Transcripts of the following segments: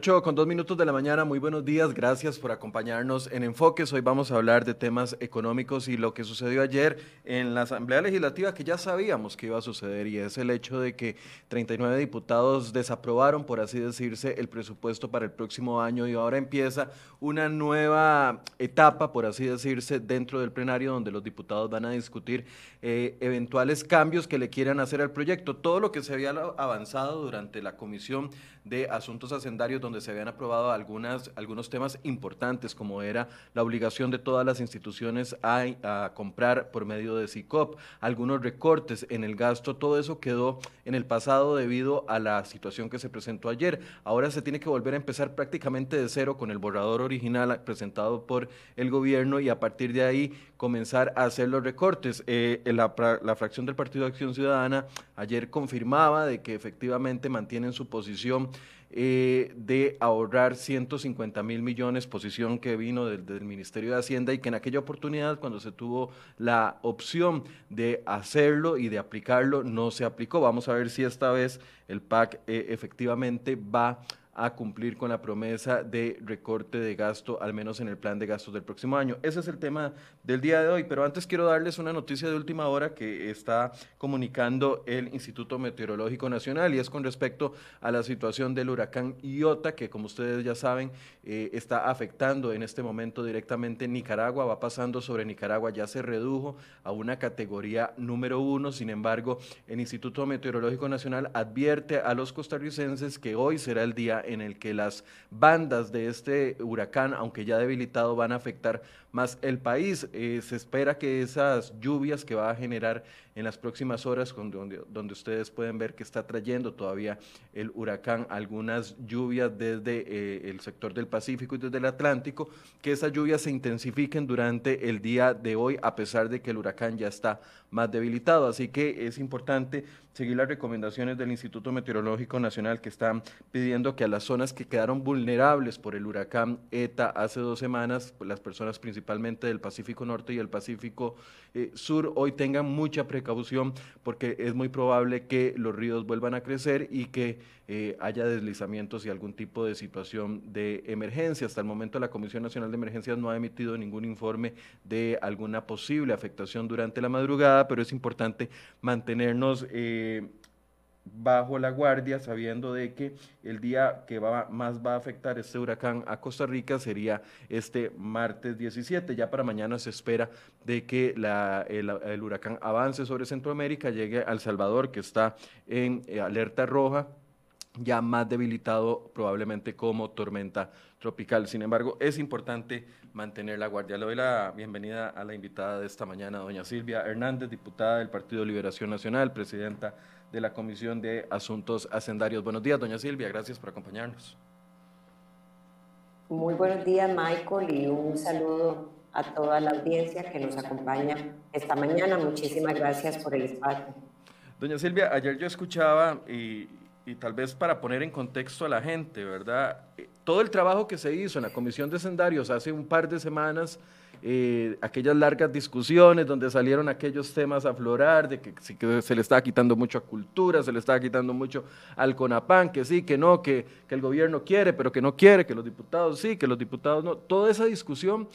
8 con dos minutos de la mañana, muy buenos días, gracias por acompañarnos en Enfoques. Hoy vamos a hablar de temas económicos y lo que sucedió ayer en la Asamblea Legislativa que ya sabíamos que iba a suceder y es el hecho de que 39 diputados desaprobaron, por así decirse, el presupuesto para el próximo año y ahora empieza una nueva etapa, por así decirse, dentro del plenario donde los diputados van a discutir eh, eventuales cambios que le quieran hacer al proyecto. Todo lo que se había avanzado durante la Comisión de Asuntos Hacendarios donde se habían aprobado algunas, algunos temas importantes, como era la obligación de todas las instituciones a, a comprar por medio de SICOP, algunos recortes en el gasto, todo eso quedó en el pasado debido a la situación que se presentó ayer. Ahora se tiene que volver a empezar prácticamente de cero con el borrador original presentado por el gobierno y a partir de ahí comenzar a hacer los recortes. Eh, la, fracción del Partido de Acción Ciudadana ayer confirmaba de que efectivamente mantienen su posición eh, de ahorrar 150 mil millones, posición que vino del, del, Ministerio de Hacienda y que en aquella oportunidad, cuando se tuvo la opción de hacerlo y de aplicarlo, no se aplicó. Vamos a ver si esta vez el PAC eh, efectivamente va a cumplir con la promesa de recorte de gasto, al menos en el plan de gastos del próximo año. Ese es el tema del día de hoy, pero antes quiero darles una noticia de última hora que está comunicando el Instituto Meteorológico Nacional y es con respecto a la situación del huracán Iota, que como ustedes ya saben, eh, está afectando en este momento directamente Nicaragua, va pasando sobre Nicaragua, ya se redujo a una categoría número uno, sin embargo, el Instituto Meteorológico Nacional advierte a los costarricenses que hoy será el día en el que las bandas de este huracán, aunque ya debilitado, van a afectar más el país. Eh, se espera que esas lluvias que va a generar en las próximas horas, donde, donde ustedes pueden ver que está trayendo todavía el huracán algunas lluvias desde eh, el sector del Pacífico y desde el Atlántico, que esas lluvias se intensifiquen durante el día de hoy, a pesar de que el huracán ya está más debilitado. Así que es importante seguir las recomendaciones del Instituto Meteorológico Nacional que están pidiendo que a las zonas que quedaron vulnerables por el huracán ETA hace dos semanas, las personas principalmente del Pacífico Norte y el Pacífico eh, Sur, hoy tengan mucha precaución porque es muy probable que los ríos vuelvan a crecer y que eh, haya deslizamientos y algún tipo de situación de emergencia. Hasta el momento la Comisión Nacional de Emergencias no ha emitido ningún informe de alguna posible afectación durante la madrugada, pero es importante mantenernos eh, bajo la guardia, sabiendo de que el día que va, más va a afectar este huracán a Costa Rica sería este martes 17. Ya para mañana se espera de que la, el, huracán avance sobre Centroamérica, llegue al Salvador, que está en eh, alerta roja, ya más debilitado probablemente como tormenta tropical. Sin embargo, es importante mantener la guardia. Le doy la bienvenida a la invitada de esta mañana, doña Silvia Hernández, diputada del Partido Liberación Nacional, presidenta de la Comisión de Asuntos Hacendarios. Buenos días, doña Silvia, gracias por acompañarnos. Muy buenos días, Michael, y un saludo a toda la audiencia que nos acompaña esta mañana. Muchísimas gracias por el espacio. Doña Silvia, ayer yo escuchaba, y, y tal vez para poner en contexto a la gente, ¿verdad? Todo el trabajo que se hizo en la Comisión de Hacendarios hace un par de semanas, eh, aquellas largas discusiones donde salieron aquellos temas a aflorar, de que, que, se le estaba quitando mucho a cultura, se le estaba quitando mucho al CONAPAN, que sí, que no, que, que el gobierno quiere, pero que no quiere, que los diputados sí, que los diputados no. Toda esa discusión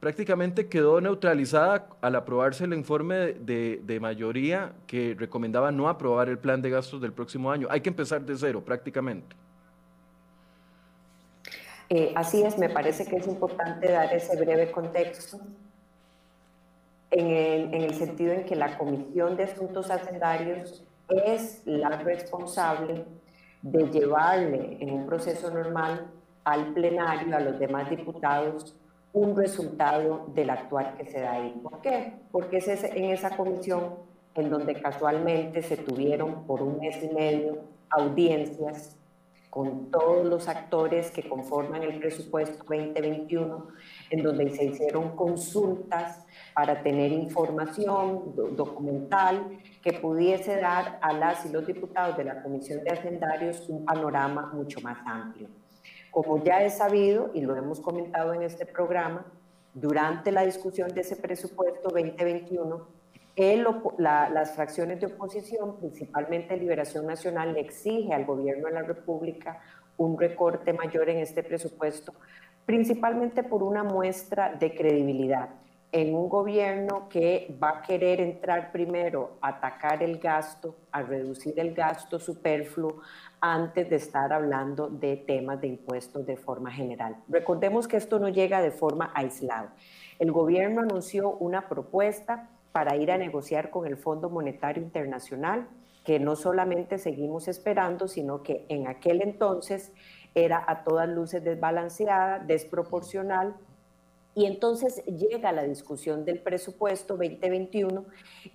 prácticamente quedó neutralizada al aprobarse el informe de, de, mayoría que recomendaba no aprobar el plan de gastos del próximo año. Hay que empezar de cero prácticamente. Eh, así es, me parece que es importante dar ese breve contexto en el, en el sentido en que la Comisión de Asuntos Hacendarios es la responsable de llevarle en un proceso normal al plenario, a los demás diputados, un resultado del actual que se da ahí. ¿Por qué? Porque es en esa comisión en donde casualmente se tuvieron por un mes y medio audiencias con todos los actores que conforman el presupuesto 2021, en donde se hicieron consultas para tener información documental que pudiese dar a las y los diputados de la Comisión de Hacendarios un panorama mucho más amplio. Como ya es sabido y lo hemos comentado en este programa, durante la discusión de ese presupuesto 2021, las fracciones de oposición, principalmente Liberación Nacional, le exige al gobierno de la República un recorte mayor en este presupuesto, principalmente por una muestra de credibilidad en un gobierno que va a querer entrar primero a atacar el gasto, a reducir el gasto superfluo, antes de estar hablando de temas de impuestos de forma general. Recordemos que esto no llega de forma aislada. El gobierno anunció una propuesta para ir a negociar con el Fondo Monetario Internacional, que no solamente seguimos esperando, sino que en aquel entonces era a todas luces desbalanceada, desproporcional, y entonces llega la discusión del presupuesto 2021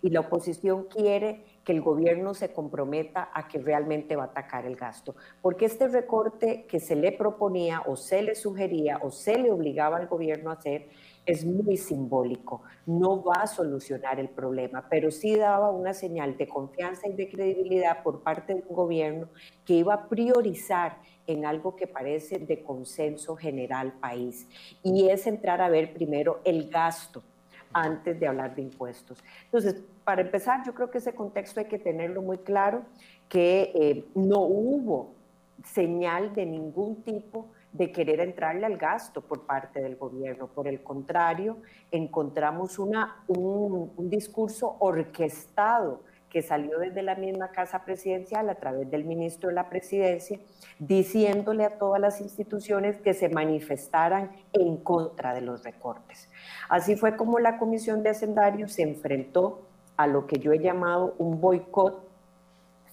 y la oposición quiere que el gobierno se comprometa a que realmente va a atacar el gasto. Porque este recorte que se le proponía o se le sugería o se le obligaba al gobierno a hacer es muy simbólico, no va a solucionar el problema, pero sí daba una señal de confianza y de credibilidad por parte del gobierno que iba a priorizar en algo que parece de consenso general país, y es entrar a ver primero el gasto antes de hablar de impuestos. Entonces, para empezar, yo creo que ese contexto hay que tenerlo muy claro, que eh, no hubo señal de ningún tipo de querer entrarle al gasto por parte del gobierno. Por el contrario, encontramos una, un, discurso orquestado que salió desde la misma Casa Presidencial a través del ministro de la Presidencia, diciéndole a todas las instituciones que se manifestaran en contra de los recortes. Así fue como la Comisión de Hacendarios se enfrentó a lo que yo he llamado un boicot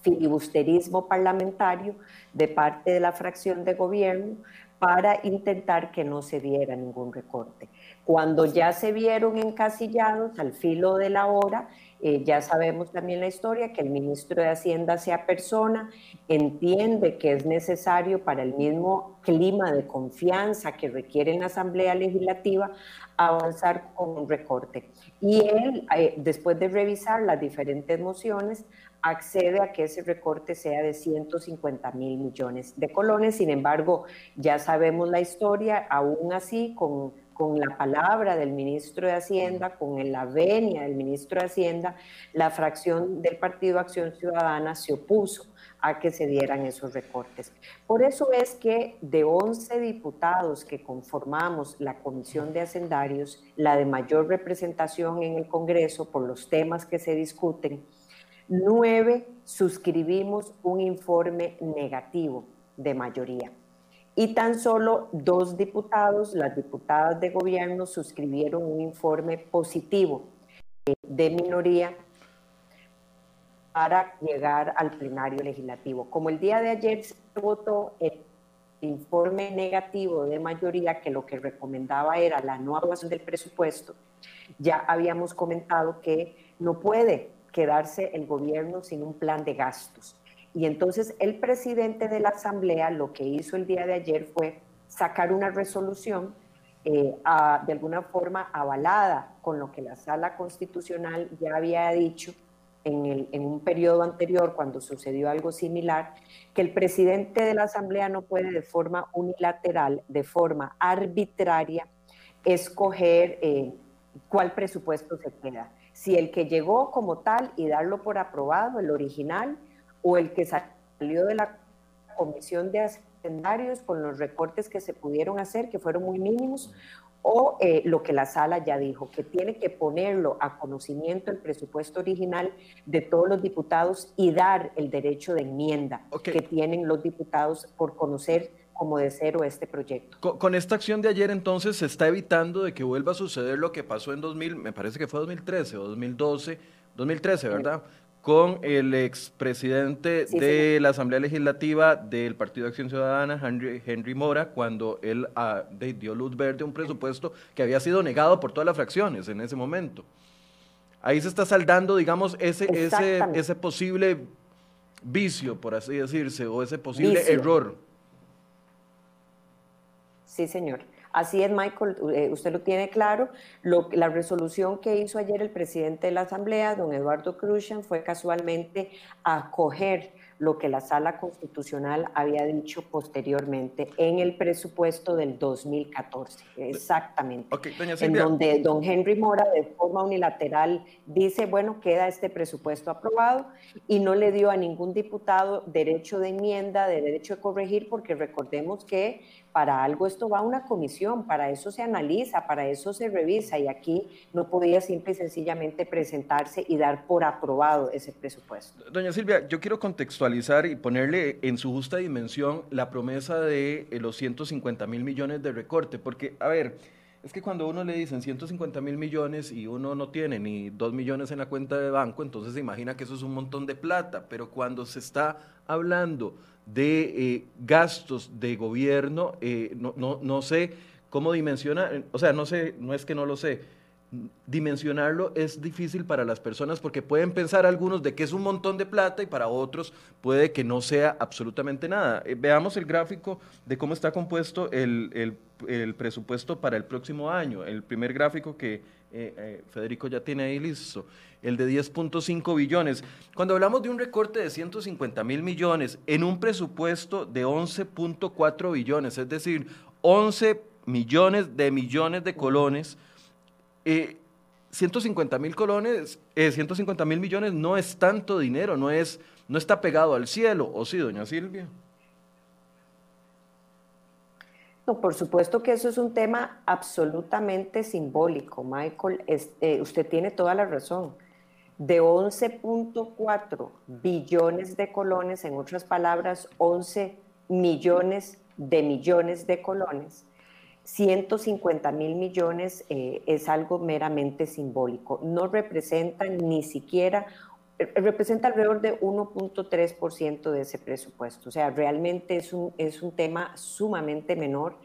filibusterismo parlamentario de parte de la fracción de gobierno para intentar que no se diera ningún recorte. Cuando ya se vieron encasillados al filo de la hora, eh, ya sabemos también la historia, que el ministro de Hacienda sea persona, entiende que es necesario para el mismo clima de confianza que requiere en la Asamblea Legislativa avanzar con un recorte. Y él, eh, después de revisar las diferentes mociones, accede a que ese recorte sea de 150 mil millones de colones. Sin embargo, ya sabemos la historia, aún así, con, con la palabra del ministro de Hacienda, con la venia del ministro de Hacienda, la fracción del Partido Acción Ciudadana se opuso a que se dieran esos recortes. Por eso es que de 11 diputados que conformamos la Comisión de Hacendarios, la de mayor representación en el Congreso por los temas que se discuten, nueve suscribimos un informe negativo de mayoría. Y tan solo dos diputados, las diputadas de gobierno, suscribieron un informe positivo de minoría para llegar al plenario legislativo. Como el día de ayer se votó el informe negativo de mayoría que lo que recomendaba era la no aprobación del presupuesto, ya habíamos comentado que no puede quedarse el gobierno sin un plan de gastos. Y entonces el presidente de la Asamblea lo que hizo el día de ayer fue sacar una resolución eh, de alguna forma avalada con lo que la sala constitucional ya había dicho en, el, en, un periodo anterior, cuando sucedió algo similar, que el presidente de la Asamblea no puede de forma unilateral, de forma arbitraria, escoger eh, cuál presupuesto se queda. Si el que llegó como tal y darlo por aprobado, el original, o el que salió de la comisión de hacendarios con los recortes que se pudieron hacer, que fueron muy mínimos, o eh, lo que la sala ya dijo, que tiene que ponerlo a conocimiento el presupuesto original de todos los diputados y dar el derecho de enmienda que tienen los diputados por conocer como de cero este proyecto. Con, esta acción de ayer entonces se está evitando de que vuelva a suceder lo que pasó en 2000, me parece que fue 2013 o 2012, 2013, ¿verdad? Con el expresidente de la Asamblea Legislativa del Partido de Acción Ciudadana, Henry, Henry Mora, cuando él ah, dio luz verde a un presupuesto que había sido negado por todas las fracciones en ese momento. Ahí se está saldando, digamos, ese, ese, ese posible vicio, por así decirse, o ese posible error. Sí, señor. Así es, Michael, eh, usted lo tiene claro. la resolución que hizo ayer el presidente de la Asamblea, don Eduardo Cruzan, fue casualmente acoger lo que la sala constitucional había dicho posteriormente en el presupuesto del 2014, exactamente. en donde don Henry Mora de forma unilateral dice, bueno, queda este presupuesto aprobado y no le dio a ningún diputado derecho de enmienda, de derecho de corregir, porque recordemos que para algo esto va a una comisión, para eso se analiza, para eso se revisa y aquí no podía simple y sencillamente presentarse y dar por aprobado ese presupuesto. Doña Silvia, yo quiero contextualizar y ponerle en su justa dimensión la promesa de eh, los 150 mil millones de recorte, porque, a ver, es que cuando uno le dicen 150 mil millones y uno no tiene ni 2 millones en la cuenta de banco, entonces se imagina que eso es un montón de plata, pero cuando se está hablando de eh, gastos de gobierno, eh, no, no, no sé cómo dimensionar, o sea, no sé, no es que no lo sé, dimensionarlo es difícil para las personas porque pueden pensar algunos de que es un montón de plata y para otros puede que no sea absolutamente nada. Eh, veamos el gráfico de cómo está compuesto el, el, presupuesto para el próximo año. El primer gráfico que eh, eh, Federico ya tiene ahí listo, el de 10.5 billones. Cuando hablamos de un recorte de 150 mil millones en un presupuesto de 11.4 billones, es decir, 11 millones de millones de colones, 150 mil colones, 150 eh, mil millones no es tanto dinero, no, es, no está pegado al cielo, ¿o sí, doña Silvia? No, por supuesto que eso es un tema absolutamente simbólico, Michael. Eh, usted tiene toda la razón. De 11.4 billones de colones, en otras palabras, 11 millones de millones de colones, 150 mil millones eh, es algo meramente simbólico. No representa ni siquiera, eh, representa alrededor de 1.3% de ese presupuesto. O sea, realmente es un, es un tema sumamente menor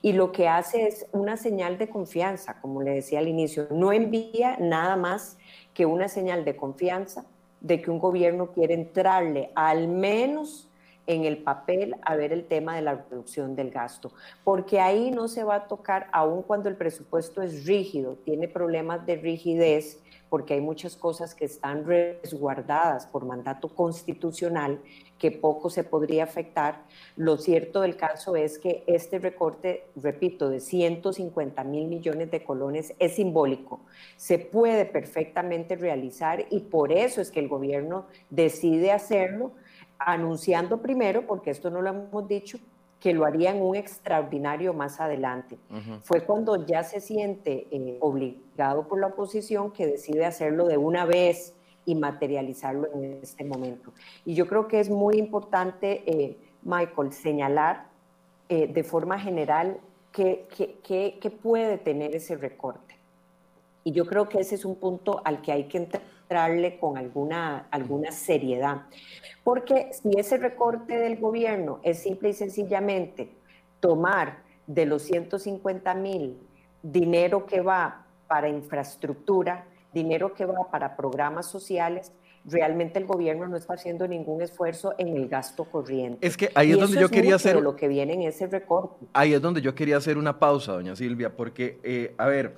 y lo que hace es una señal de confianza, como le decía al inicio. No envía nada más que una señal de confianza de que un gobierno quiere entrarle al menos en el papel a ver el tema de la reducción del gasto, porque ahí no se va a tocar, aun cuando el presupuesto es rígido, tiene problemas de rigidez, porque hay muchas cosas que están resguardadas por mandato constitucional que poco se podría afectar. Lo cierto del caso es que este recorte, repito, de 150 mil millones de colones es simbólico. Se puede perfectamente realizar y por eso es que el gobierno decide hacerlo anunciando primero, porque esto no lo hemos dicho, que lo harían un extraordinario más adelante. Fue cuando ya se siente eh, obligado por la oposición que decide hacerlo de una vez y materializarlo en este momento. Y yo creo que es muy importante, eh, Michael, señalar eh, de forma general qué que, puede tener ese recorte. Y yo creo que ese es un punto al que hay que entrarle con alguna, alguna seriedad. Porque si ese recorte del gobierno es simple y sencillamente tomar de los 150 mil dinero que va para infraestructura, dinero que va para programas sociales, realmente el gobierno no está haciendo ningún esfuerzo en el gasto corriente. Es que ahí es donde yo quería hacer... lo que viene en ese recorte. Ahí es donde yo quería hacer una pausa, doña Silvia, porque, eh, a ver,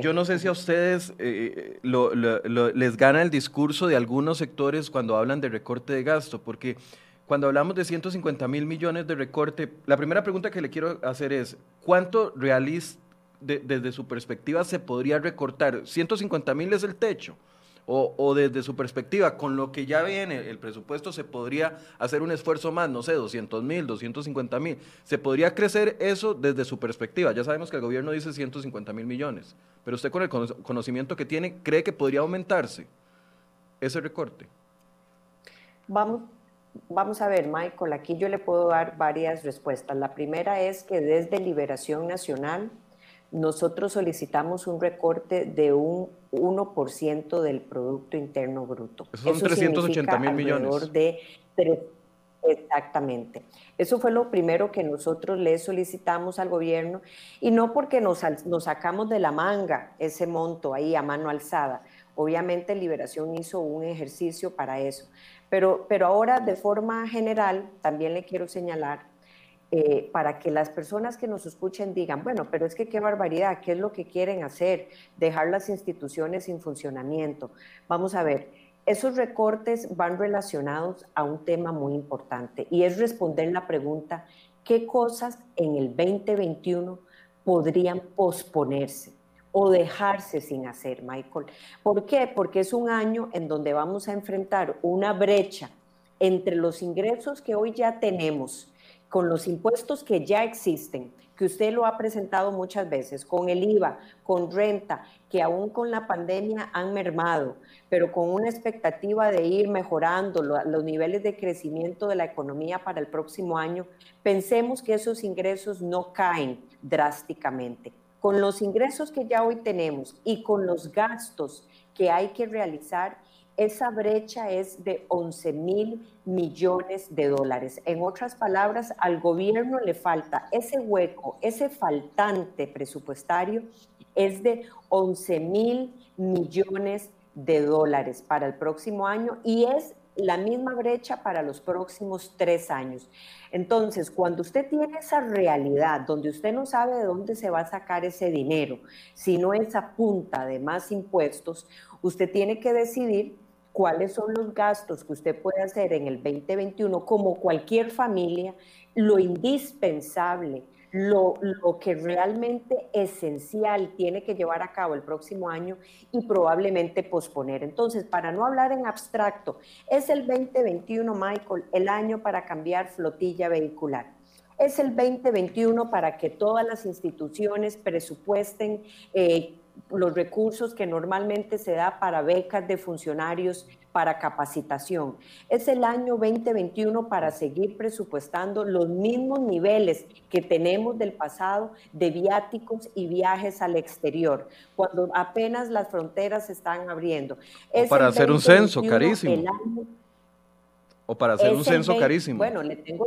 yo no sé si a ustedes eh, les gana el discurso de algunos sectores cuando hablan de recorte de gasto, porque cuando hablamos de 150 mil millones de recorte, la primera pregunta que le quiero hacer es, ¿cuánto realista desde su perspectiva se podría recortar? ¿150 mil es el techo? O, desde su perspectiva, con lo que ya viene el presupuesto, se podría hacer un esfuerzo más, no sé, 200 mil, 250 mil. ¿Se podría crecer eso desde su perspectiva? Ya sabemos que el gobierno dice 150 mil millones, pero usted con el conocimiento que tiene, ¿cree que podría aumentarse ese recorte? Vamos, vamos a ver, Michael, aquí yo le puedo dar varias respuestas. La primera es que desde Liberación Nacional, nosotros solicitamos un recorte de un 1% del Producto Interno Bruto. Eso son 380 mil millones. De Exactamente. Eso fue lo primero que nosotros le solicitamos al gobierno y no porque nos, nos, sacamos de la manga ese monto ahí a mano alzada. Obviamente Liberación hizo un ejercicio para eso. Pero, pero ahora de forma general también le quiero señalar eh, para que las personas que nos escuchen digan, bueno, pero es que qué barbaridad, ¿qué es lo que quieren hacer? Dejar las instituciones sin funcionamiento. Vamos a ver, esos recortes van relacionados a un tema muy importante y es responder la pregunta, ¿qué cosas en el 2021 podrían posponerse? o dejarse sin hacer, Michael. ¿Por qué? Porque es un año en donde vamos a enfrentar una brecha entre los ingresos que hoy ya tenemos, con los impuestos que ya existen, que usted lo ha presentado muchas veces, con el IVA, con renta, que aún con la pandemia han mermado, pero con una expectativa de ir mejorando los niveles de crecimiento de la economía para el próximo año, pensemos que esos ingresos no caen drásticamente. Con los ingresos que ya hoy tenemos y con los gastos que hay que realizar, esa brecha es de 11 mil millones de dólares. En otras palabras, al gobierno le falta ese hueco, ese faltante presupuestario es de 11 mil millones de dólares para el próximo año y es la misma brecha para los próximos tres años. Entonces, cuando usted tiene esa realidad donde usted no sabe de dónde se va a sacar ese dinero, sino esa punta de más impuestos, usted tiene que decidir cuáles son los gastos que usted puede hacer en el 2021 como cualquier familia, lo indispensable lo, que realmente esencial tiene que llevar a cabo el próximo año y probablemente posponer. Entonces, para no hablar en abstracto, es el 2021, Michael, el año para cambiar flotilla vehicular. Es el 2021 para que todas las instituciones presupuesten eh, los recursos que normalmente se da para becas de funcionarios para capacitación. Es el año 2021 para seguir presupuestando los mismos niveles que tenemos del pasado de viáticos y viajes al exterior, cuando apenas las fronteras se están abriendo. O para hacer un censo carísimo. o para hacer un censo carísimo. Bueno, le tengo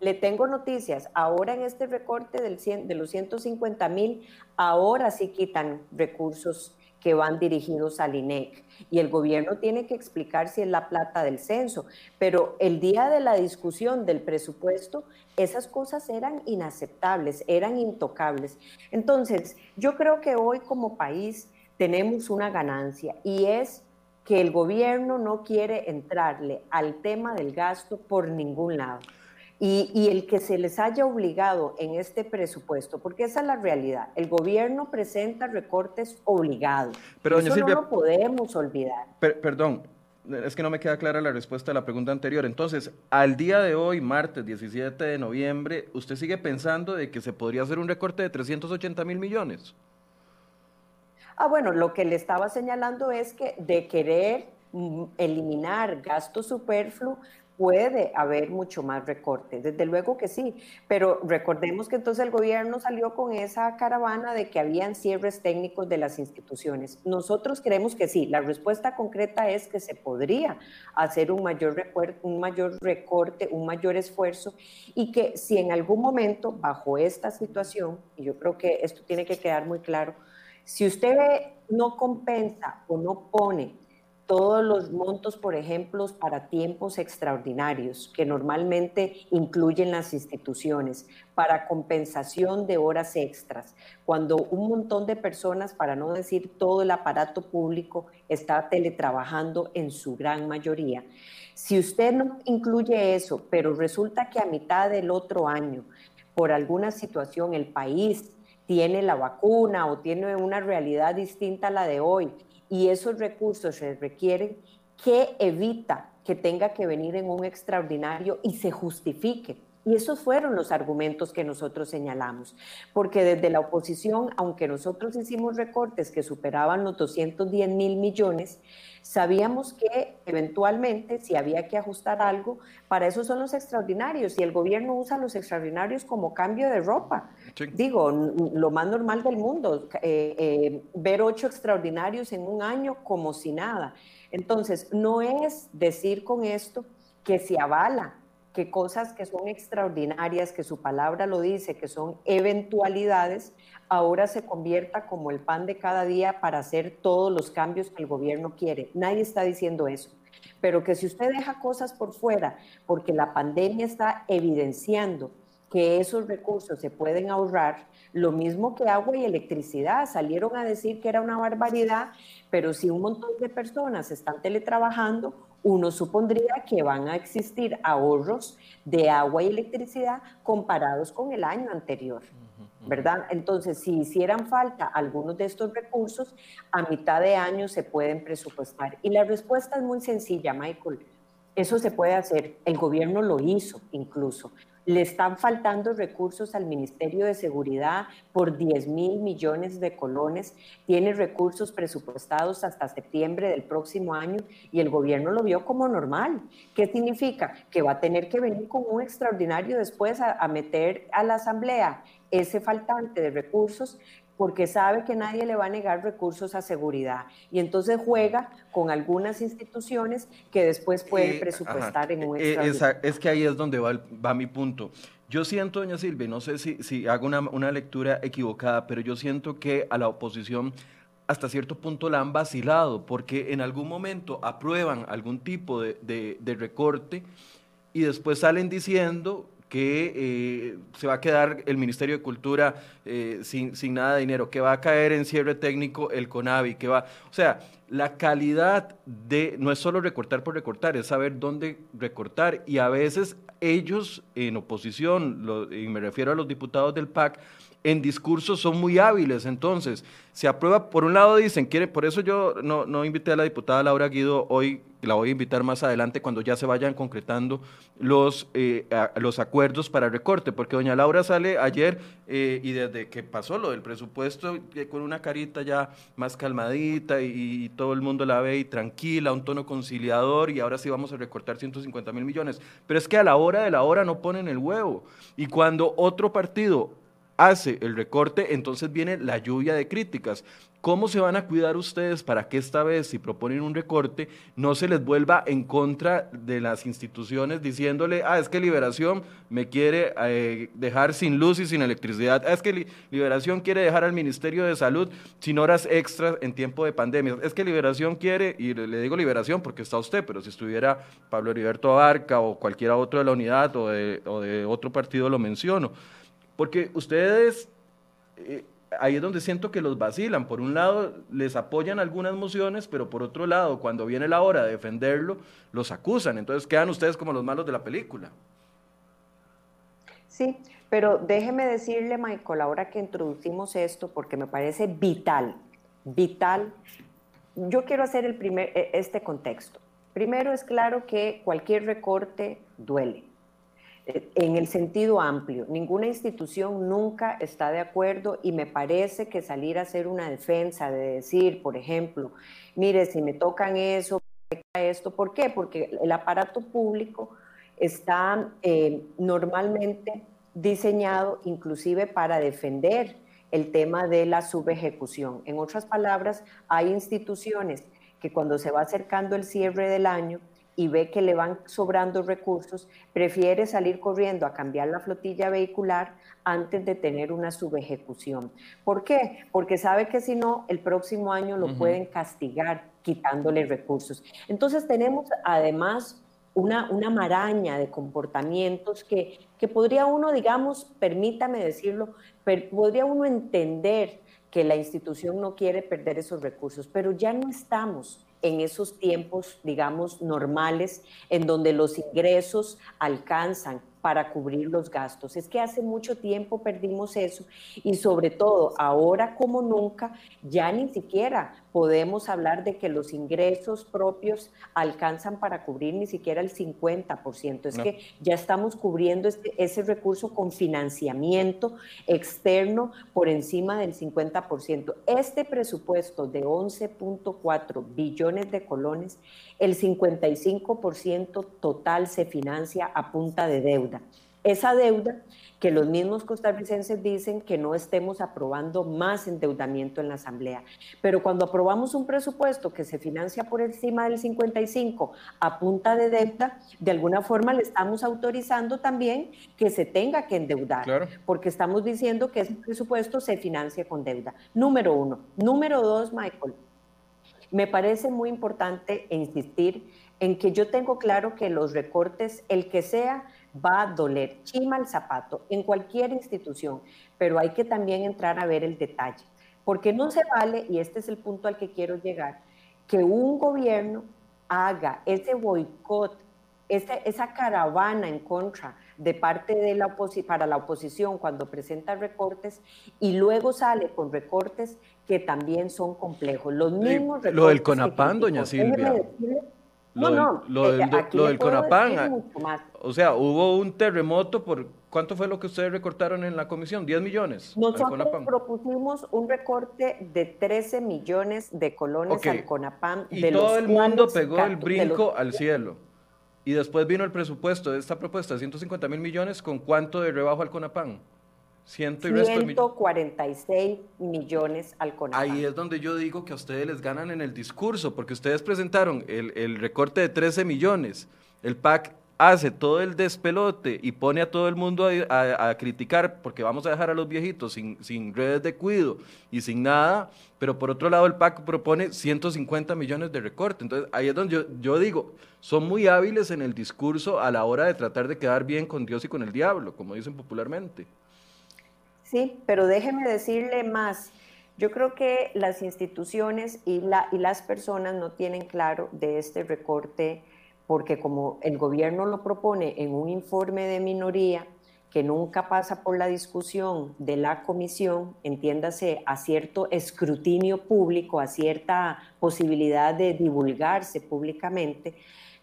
le tengo noticias, ahora en este recorte del de los 150 mil, ahora sí quitan recursos que van dirigidos al INEC. Y el gobierno tiene que explicar si es la plata del censo. Pero el día de la discusión del presupuesto, esas cosas eran inaceptables, eran intocables. Entonces, yo creo que hoy como país tenemos una ganancia y es que el gobierno no quiere entrarle al tema del gasto por ningún lado. Y, el que se les haya obligado en este presupuesto, porque esa es la realidad, el gobierno presenta recortes obligados. Pero, Eso no lo podemos olvidar. perdón, es que no me queda clara la respuesta a la pregunta anterior. Entonces, al día de hoy, martes 17 de noviembre, ¿usted sigue pensando de que se podría hacer un recorte de 380 mil millones? Ah, bueno, lo que le estaba señalando es que de querer mm, eliminar gasto superfluo, puede haber mucho más recortes, desde luego que sí, pero recordemos que entonces el gobierno salió con esa caravana de que habían cierres técnicos de las instituciones. Nosotros creemos que sí, la respuesta concreta es que se podría hacer un mayor, un mayor recorte, un mayor esfuerzo y que si en algún momento bajo esta situación, y yo creo que esto tiene que quedar muy claro, si usted no compensa o no pone todos los montos, por ejemplo, para tiempos extraordinarios, que normalmente incluyen las instituciones, para compensación de horas extras, cuando un montón de personas, para no decir todo el aparato público, está teletrabajando en su gran mayoría. Si usted no incluye eso, pero resulta que a mitad del otro año, por alguna situación, el país tiene la vacuna o tiene una realidad distinta a la de hoy y esos recursos se requieren que evita que tenga que venir en un extraordinario y se justifique. Y esos fueron los argumentos que nosotros señalamos, porque desde la oposición, aunque nosotros hicimos recortes que superaban los 210 mil millones, sabíamos que eventualmente, si había que ajustar algo, para eso son los extraordinarios, y el gobierno usa los extraordinarios como cambio de ropa. Digo, lo más normal del mundo, eh, eh, ver ocho extraordinarios en un año como si nada. Entonces, no es decir con esto que se avala que cosas que son extraordinarias, que su palabra lo dice, que son eventualidades, ahora se convierta como el pan de cada día para hacer todos los cambios que el gobierno quiere. Nadie está diciendo eso. Pero que si usted deja cosas por fuera, porque la pandemia está evidenciando que esos recursos se pueden ahorrar, lo mismo que agua y electricidad. Salieron a decir que era una barbaridad, pero si un montón de personas están teletrabajando, uno supondría que van a existir ahorros de agua y electricidad comparados con el año anterior. ¿verdad? Entonces, si hicieran falta algunos de estos recursos, a mitad de año se pueden presupuestar. Y la respuesta es muy sencilla, Michael. Eso se puede hacer. El gobierno lo hizo incluso. Le están faltando recursos al Ministerio de Seguridad por 10 mil millones de colones. Tiene recursos presupuestados hasta septiembre del próximo año y el gobierno lo vio como normal. ¿Qué significa? Que va a tener que venir con un extraordinario después a, a meter a la Asamblea ese faltante de recursos porque sabe que nadie le va a negar recursos a seguridad. Y entonces juega con algunas instituciones que después pueden eh, presupuestar en un eh, Es que ahí es donde va, va, mi punto. Yo siento, doña Silvia, no sé si, si hago una, una, lectura equivocada, pero yo siento que a la oposición hasta cierto punto la han vacilado, porque en algún momento aprueban algún tipo de, de, de recorte y después salen diciendo que eh, se va a quedar el Ministerio de Cultura eh, sin, sin, nada de dinero, que va a caer en cierre técnico el CONAVI, que va, o sea, la calidad de, no es solo recortar por recortar, es saber dónde recortar. Y a veces ellos en oposición, y me refiero a los diputados del PAC, en discursos son muy hábiles. Entonces, se aprueba, por un lado dicen, quiere, por eso yo no, no invité a la diputada Laura Guido hoy, la voy a invitar más adelante cuando ya se vayan concretando los, eh, los acuerdos para recorte, porque doña Laura sale ayer eh, y desde que pasó lo del presupuesto, eh, con una carita ya más calmadita y, y, todo el mundo la ve y tranquila, un tono conciliador y ahora sí vamos a recortar 150 mil millones. Pero es que a la hora de la hora no ponen el huevo. Y cuando otro partido hace el recorte, entonces viene la lluvia de críticas. ¿Cómo se van a cuidar ustedes para que esta vez, si proponen un recorte, no se les vuelva en contra de las instituciones diciéndole, ah, es que Liberación me quiere eh, dejar sin luz y sin electricidad, ah, es que Liberación quiere dejar al Ministerio de Salud sin horas extras en tiempo de pandemia, es que Liberación quiere, y le digo Liberación porque está usted, pero si estuviera Pablo Heriberto Abarca o cualquiera otro de la unidad o de, o de otro partido lo menciono porque ustedes, eh, ahí es donde siento que los vacilan. Por un lado, les apoyan algunas mociones, pero por otro lado, cuando viene la hora de defenderlo, los acusan. Entonces quedan ustedes como los malos de la película. Sí, pero déjeme decirle, Michael, ahora que introducimos esto, porque me parece vital, vital, yo quiero hacer el primer, e, este contexto. Primero es claro que cualquier recorte duele en el sentido amplio. Ninguna institución nunca está de acuerdo y me parece que salir a hacer una defensa de decir, por ejemplo, mire, si me tocan eso, esto, ¿por qué? Porque el aparato público está eh, normalmente diseñado inclusive para defender el tema de la subejecución. En otras palabras, hay instituciones que cuando se va acercando el cierre del año, y ve que le van sobrando recursos, prefiere salir corriendo a cambiar la flotilla vehicular antes de tener una subejecución. ¿Por qué? Porque sabe que si no, el próximo año lo pueden castigar quitándole recursos. Entonces tenemos además una, una maraña de comportamientos que, que podría uno, digamos, permítame decirlo, podría uno entender que la institución no quiere perder esos recursos, pero ya no estamos en esos tiempos, digamos, normales, en donde los ingresos alcanzan para cubrir los gastos. Es que hace mucho tiempo perdimos eso y sobre todo ahora como nunca ya ni siquiera podemos hablar de que los ingresos propios alcanzan para cubrir ni siquiera el 50%. Es que ya estamos cubriendo este, ese recurso con financiamiento externo por encima del 50%. Este presupuesto de 11.4 billones de colones, el 55% total se financia a punta de deuda. Esa deuda que los mismos costarricenses dicen que no estemos aprobando más endeudamiento en la Asamblea. Pero cuando aprobamos un presupuesto que se financia por encima del 55 a punta de deuda, de alguna forma le estamos autorizando también que se tenga que endeudar, porque estamos diciendo que ese presupuesto se financia con deuda. Número uno. Número dos, Michael, me parece muy importante insistir en que yo tengo claro que los recortes, el que sea, va a doler, chima el zapato, en cualquier institución, pero hay que también entrar a ver el detalle, porque no se vale, y este es el punto al que quiero llegar, que un gobierno haga ese boicot, esa caravana en contra de parte de la para la oposición cuando presenta recortes y luego sale con recortes que también son complejos. Los mismos recortes Lo del CONAPAN, doña Silvia. No, no, lo del, eh, lo del CONAPAN. Ah, o sea, hubo un terremoto por ¿Cuánto fue lo que ustedes recortaron en la comisión? ¿10 millones? Nosotros propusimos un recorte de 13 millones de colones al CONAPAM. Y todo el mundo pegó el brinco al cielo. Y después vino el presupuesto de esta propuesta de 150 mil millones, ¿con cuánto de rebajo al CONAPAN? Ciento y 146 millones al. Ahí es donde yo digo que a ustedes les ganan en el discurso, porque ustedes presentaron el, el recorte de 13 millones, el PAC hace todo el despelote y pone a todo el mundo a, criticar porque vamos a dejar a los viejitos sin, sin, redes de cuido y sin nada, pero por otro lado el PAC propone 150 millones de recorte. Entonces ahí es donde yo, yo digo, son muy hábiles en el discurso a la hora de tratar de quedar bien con Dios y con el diablo, como dicen popularmente. Sí, pero déjeme decirle más. Yo creo que las instituciones y, la, y las personas no tienen claro de este recorte porque como el gobierno lo propone en un informe de minoría que nunca pasa por la discusión de la comisión, entiéndase, a cierto escrutinio público, a cierta posibilidad de divulgarse públicamente,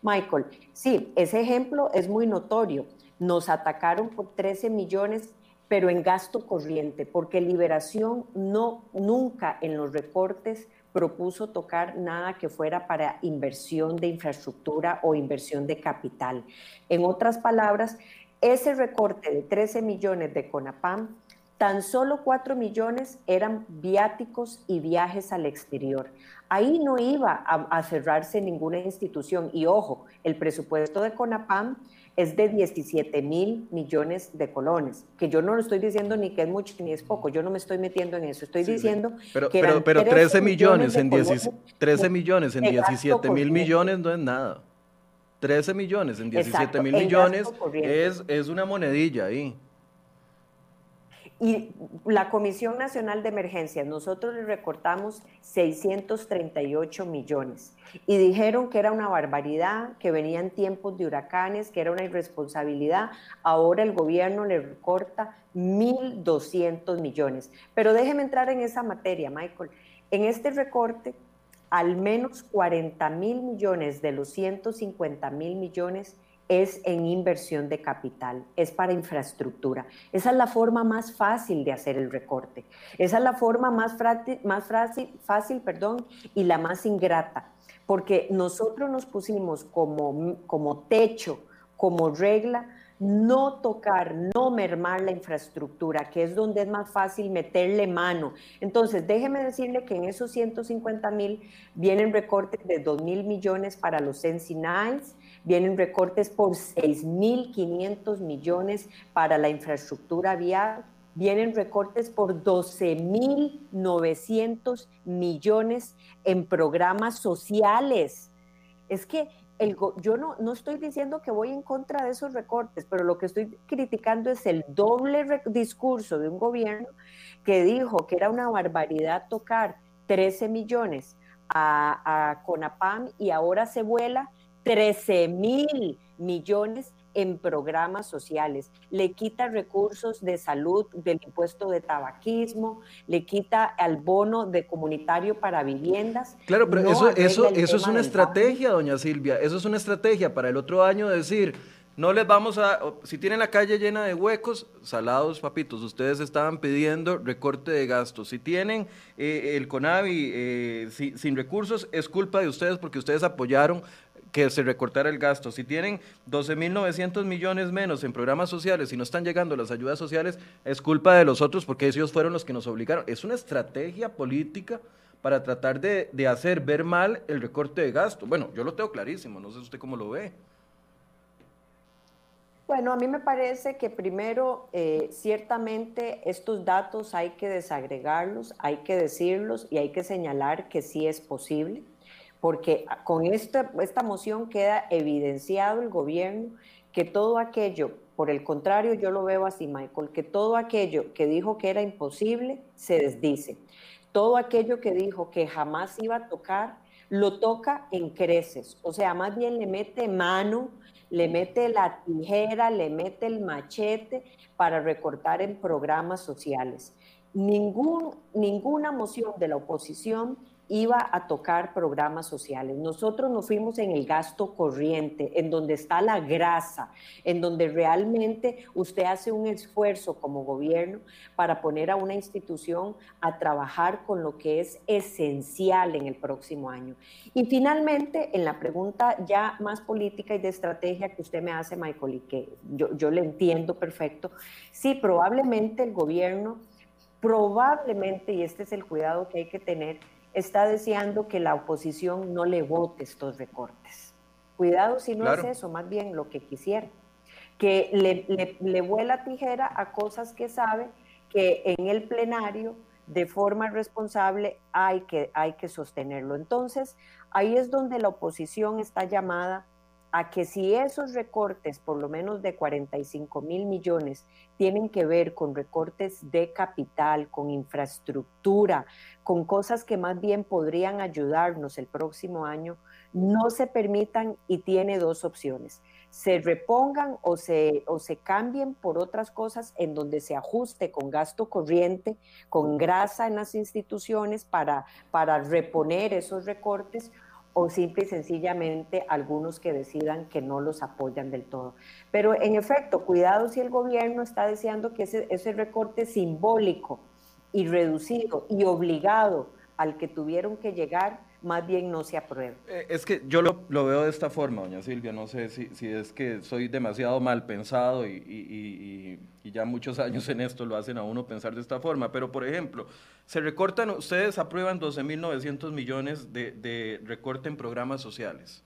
Michael, sí, ese ejemplo es muy notorio. Nos atacaron por 13 millones pero en gasto corriente, porque Liberación no nunca en los recortes propuso tocar nada que fuera para inversión de infraestructura o inversión de capital. En otras palabras, ese recorte de 13 millones de CONAPAM, tan solo 4 millones eran viáticos y viajes al exterior. Ahí no iba a, cerrarse ninguna institución. Y ojo, el presupuesto de CONAPAM es de 17 mil millones de colones, que yo no lo estoy diciendo ni que es mucho ni es poco, yo no me estoy metiendo en eso, estoy diciendo pero, que pero, pero 13 millones, en 13 millones en 17 mil millones no es nada. 13 millones en 17 mil millones es, es una monedilla ahí. Y la Comisión Nacional de Emergencias, nosotros le recortamos 638 millones y dijeron que era una barbaridad, que venían tiempos de huracanes, que era una irresponsabilidad. Ahora el gobierno le recorta 1.200 millones. Pero déjeme entrar en esa materia, Michael. En este recorte, al menos 40 mil millones de los 150 mil millones es en inversión de capital, es para infraestructura. Esa es la forma más fácil de hacer el recorte. Esa es la forma más, fácil, perdón, y la más ingrata, porque nosotros nos pusimos como, como techo, como regla, no tocar, no mermar la infraestructura, que es donde es más fácil meterle mano. Entonces, déjeme decirle que en esos 150 mil vienen recortes de 2 mil millones para los Sensinines, vienen recortes por 6.500 millones para la infraestructura vial, vienen recortes por 12.900 millones en programas sociales. Es que el, yo no, no estoy diciendo que voy en contra de esos recortes, pero lo que estoy criticando es el doble discurso de un gobierno que dijo que era una barbaridad tocar 13 millones a, a CONAPAM y ahora se vuela 13 mil millones en programas sociales, le quita recursos de salud del impuesto de tabaquismo, le quita al bono de comunitario para viviendas. Claro, pero eso, eso, eso es una estrategia, doña Silvia, eso es una estrategia para el otro año decir, no les vamos a, si tienen la calle llena de huecos, salados, papitos, ustedes estaban pidiendo recorte de gastos. Si tienen eh, el CONAVI eh, sin recursos, es culpa de ustedes porque ustedes apoyaron que se recortara el gasto. Si tienen 12.900 millones menos en programas sociales y no están llegando las ayudas sociales, es culpa de los otros porque ellos fueron los que nos obligaron. Es una estrategia política para tratar de, hacer ver mal el recorte de gasto. Bueno, yo lo tengo clarísimo, no sé usted cómo lo ve. Bueno, a mí me parece que primero, eh, ciertamente estos datos hay que desagregarlos, hay que decirlos y hay que señalar que sí es posible porque con esta, esta moción queda evidenciado el gobierno que todo aquello Por el contrario, yo lo veo así, Michael, que todo aquello que dijo que era imposible se desdice. Todo aquello que dijo que jamás iba a tocar, lo toca en creces. O sea, más bien le mete mano, le mete la tijera, le mete el machete para recortar en programas sociales. Ningún, ninguna moción de la oposición iba a tocar programas sociales. Nosotros nos fuimos en el gasto corriente, en donde está la grasa, en donde realmente usted hace un esfuerzo como gobierno para poner a una institución a trabajar con lo que es esencial en el próximo año. Y finalmente, en la pregunta ya más política y de estrategia que usted me hace, Michael, y que yo, yo le entiendo perfecto, sí, probablemente el gobierno, probablemente, y este es el cuidado que hay que tener, está deseando que la oposición no le vote estos recortes. Cuidado si no es eso, más bien lo que quisiera. Que le, le, vuela tijera a cosas que sabe que en el plenario de forma responsable hay que, hay que sostenerlo. Entonces, ahí es donde la oposición está llamada a que si esos recortes, por lo menos de 45 mil millones, tienen que ver con recortes de capital, con infraestructura, con cosas que más bien podrían ayudarnos el próximo año, no se permitan y tiene dos opciones. Se repongan o se, o se cambien por otras cosas en donde se ajuste con gasto corriente, con grasa en las instituciones para, para reponer esos recortes o simple y sencillamente algunos que decidan que no los apoyan del todo. Pero en efecto, cuidado si el gobierno está deseando que ese, ese recorte simbólico y reducido y obligado al que tuvieron que llegar más bien no se apruebe. Eh, es que yo lo, veo de esta forma, doña Silvia, no sé si, es que soy demasiado mal pensado y, ya muchos años en esto lo hacen a uno pensar de esta forma, pero por ejemplo, se recortan, ustedes aprueban 12.900 millones de, recorte en programas sociales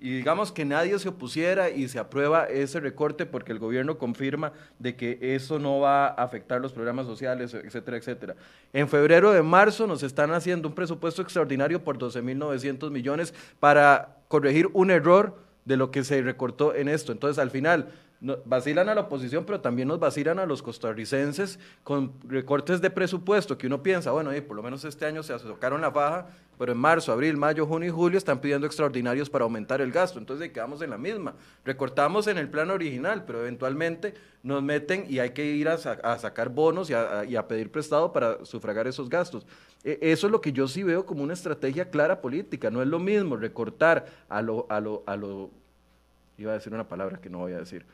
y digamos que nadie se opusiera y se aprueba ese recorte porque el gobierno confirma de que eso no va a afectar los programas sociales, etcétera, etcétera. En febrero de marzo nos están haciendo un presupuesto extraordinario por 12.900 millones para corregir un error de lo que se recortó en esto. Entonces, al final, vacilan a la oposición, pero también nos vacilan a los costarricenses con recortes de presupuesto, que uno piensa, bueno, por lo menos este año se tocaron la faja, pero en marzo, abril, mayo, junio y julio están pidiendo extraordinarios para aumentar el gasto, entonces quedamos en la misma. Recortamos en el plan original, pero eventualmente nos meten y hay que ir a, sacar bonos y a, pedir prestado para sufragar esos gastos. E, eso es lo que yo sí veo como una estrategia clara política, no es lo mismo recortar a lo, a lo, a lo iba a decir una palabra que no voy a decir,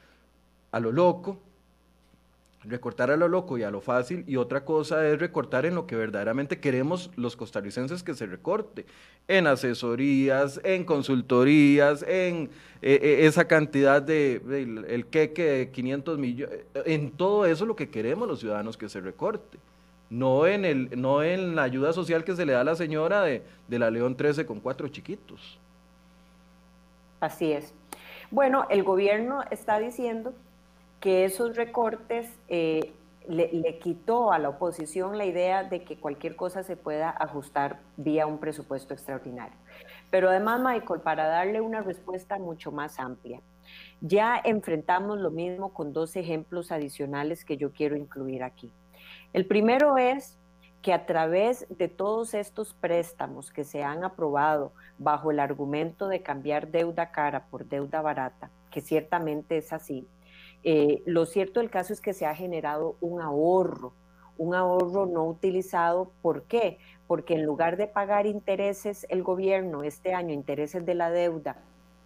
a lo loco, recortar a lo loco y a lo fácil, y otra cosa es recortar en lo que verdaderamente queremos los costarricenses que se recorte, en asesorías, en consultorías, en eh, eh, esa cantidad de, el, queque de 500 millones, en todo eso lo que queremos los ciudadanos que se recorte. No en, el, no en la ayuda social que se le da a la señora de, de la León 13 con cuatro chiquitos. Así es. Bueno, el gobierno está diciendo que esos recortes eh, le, quitó a la oposición la idea de que cualquier cosa se pueda ajustar vía un presupuesto extraordinario. Pero además, Michael, para darle una respuesta mucho más amplia, ya enfrentamos lo mismo con dos ejemplos adicionales que yo quiero incluir aquí. El primero es que a través de todos estos préstamos que se han aprobado bajo el argumento de cambiar deuda cara por deuda barata, que ciertamente es así, eh, lo cierto del caso es que se ha generado un ahorro, un ahorro no utilizado. ¿Por qué? Porque en lugar de pagar intereses el gobierno este año, intereses de la deuda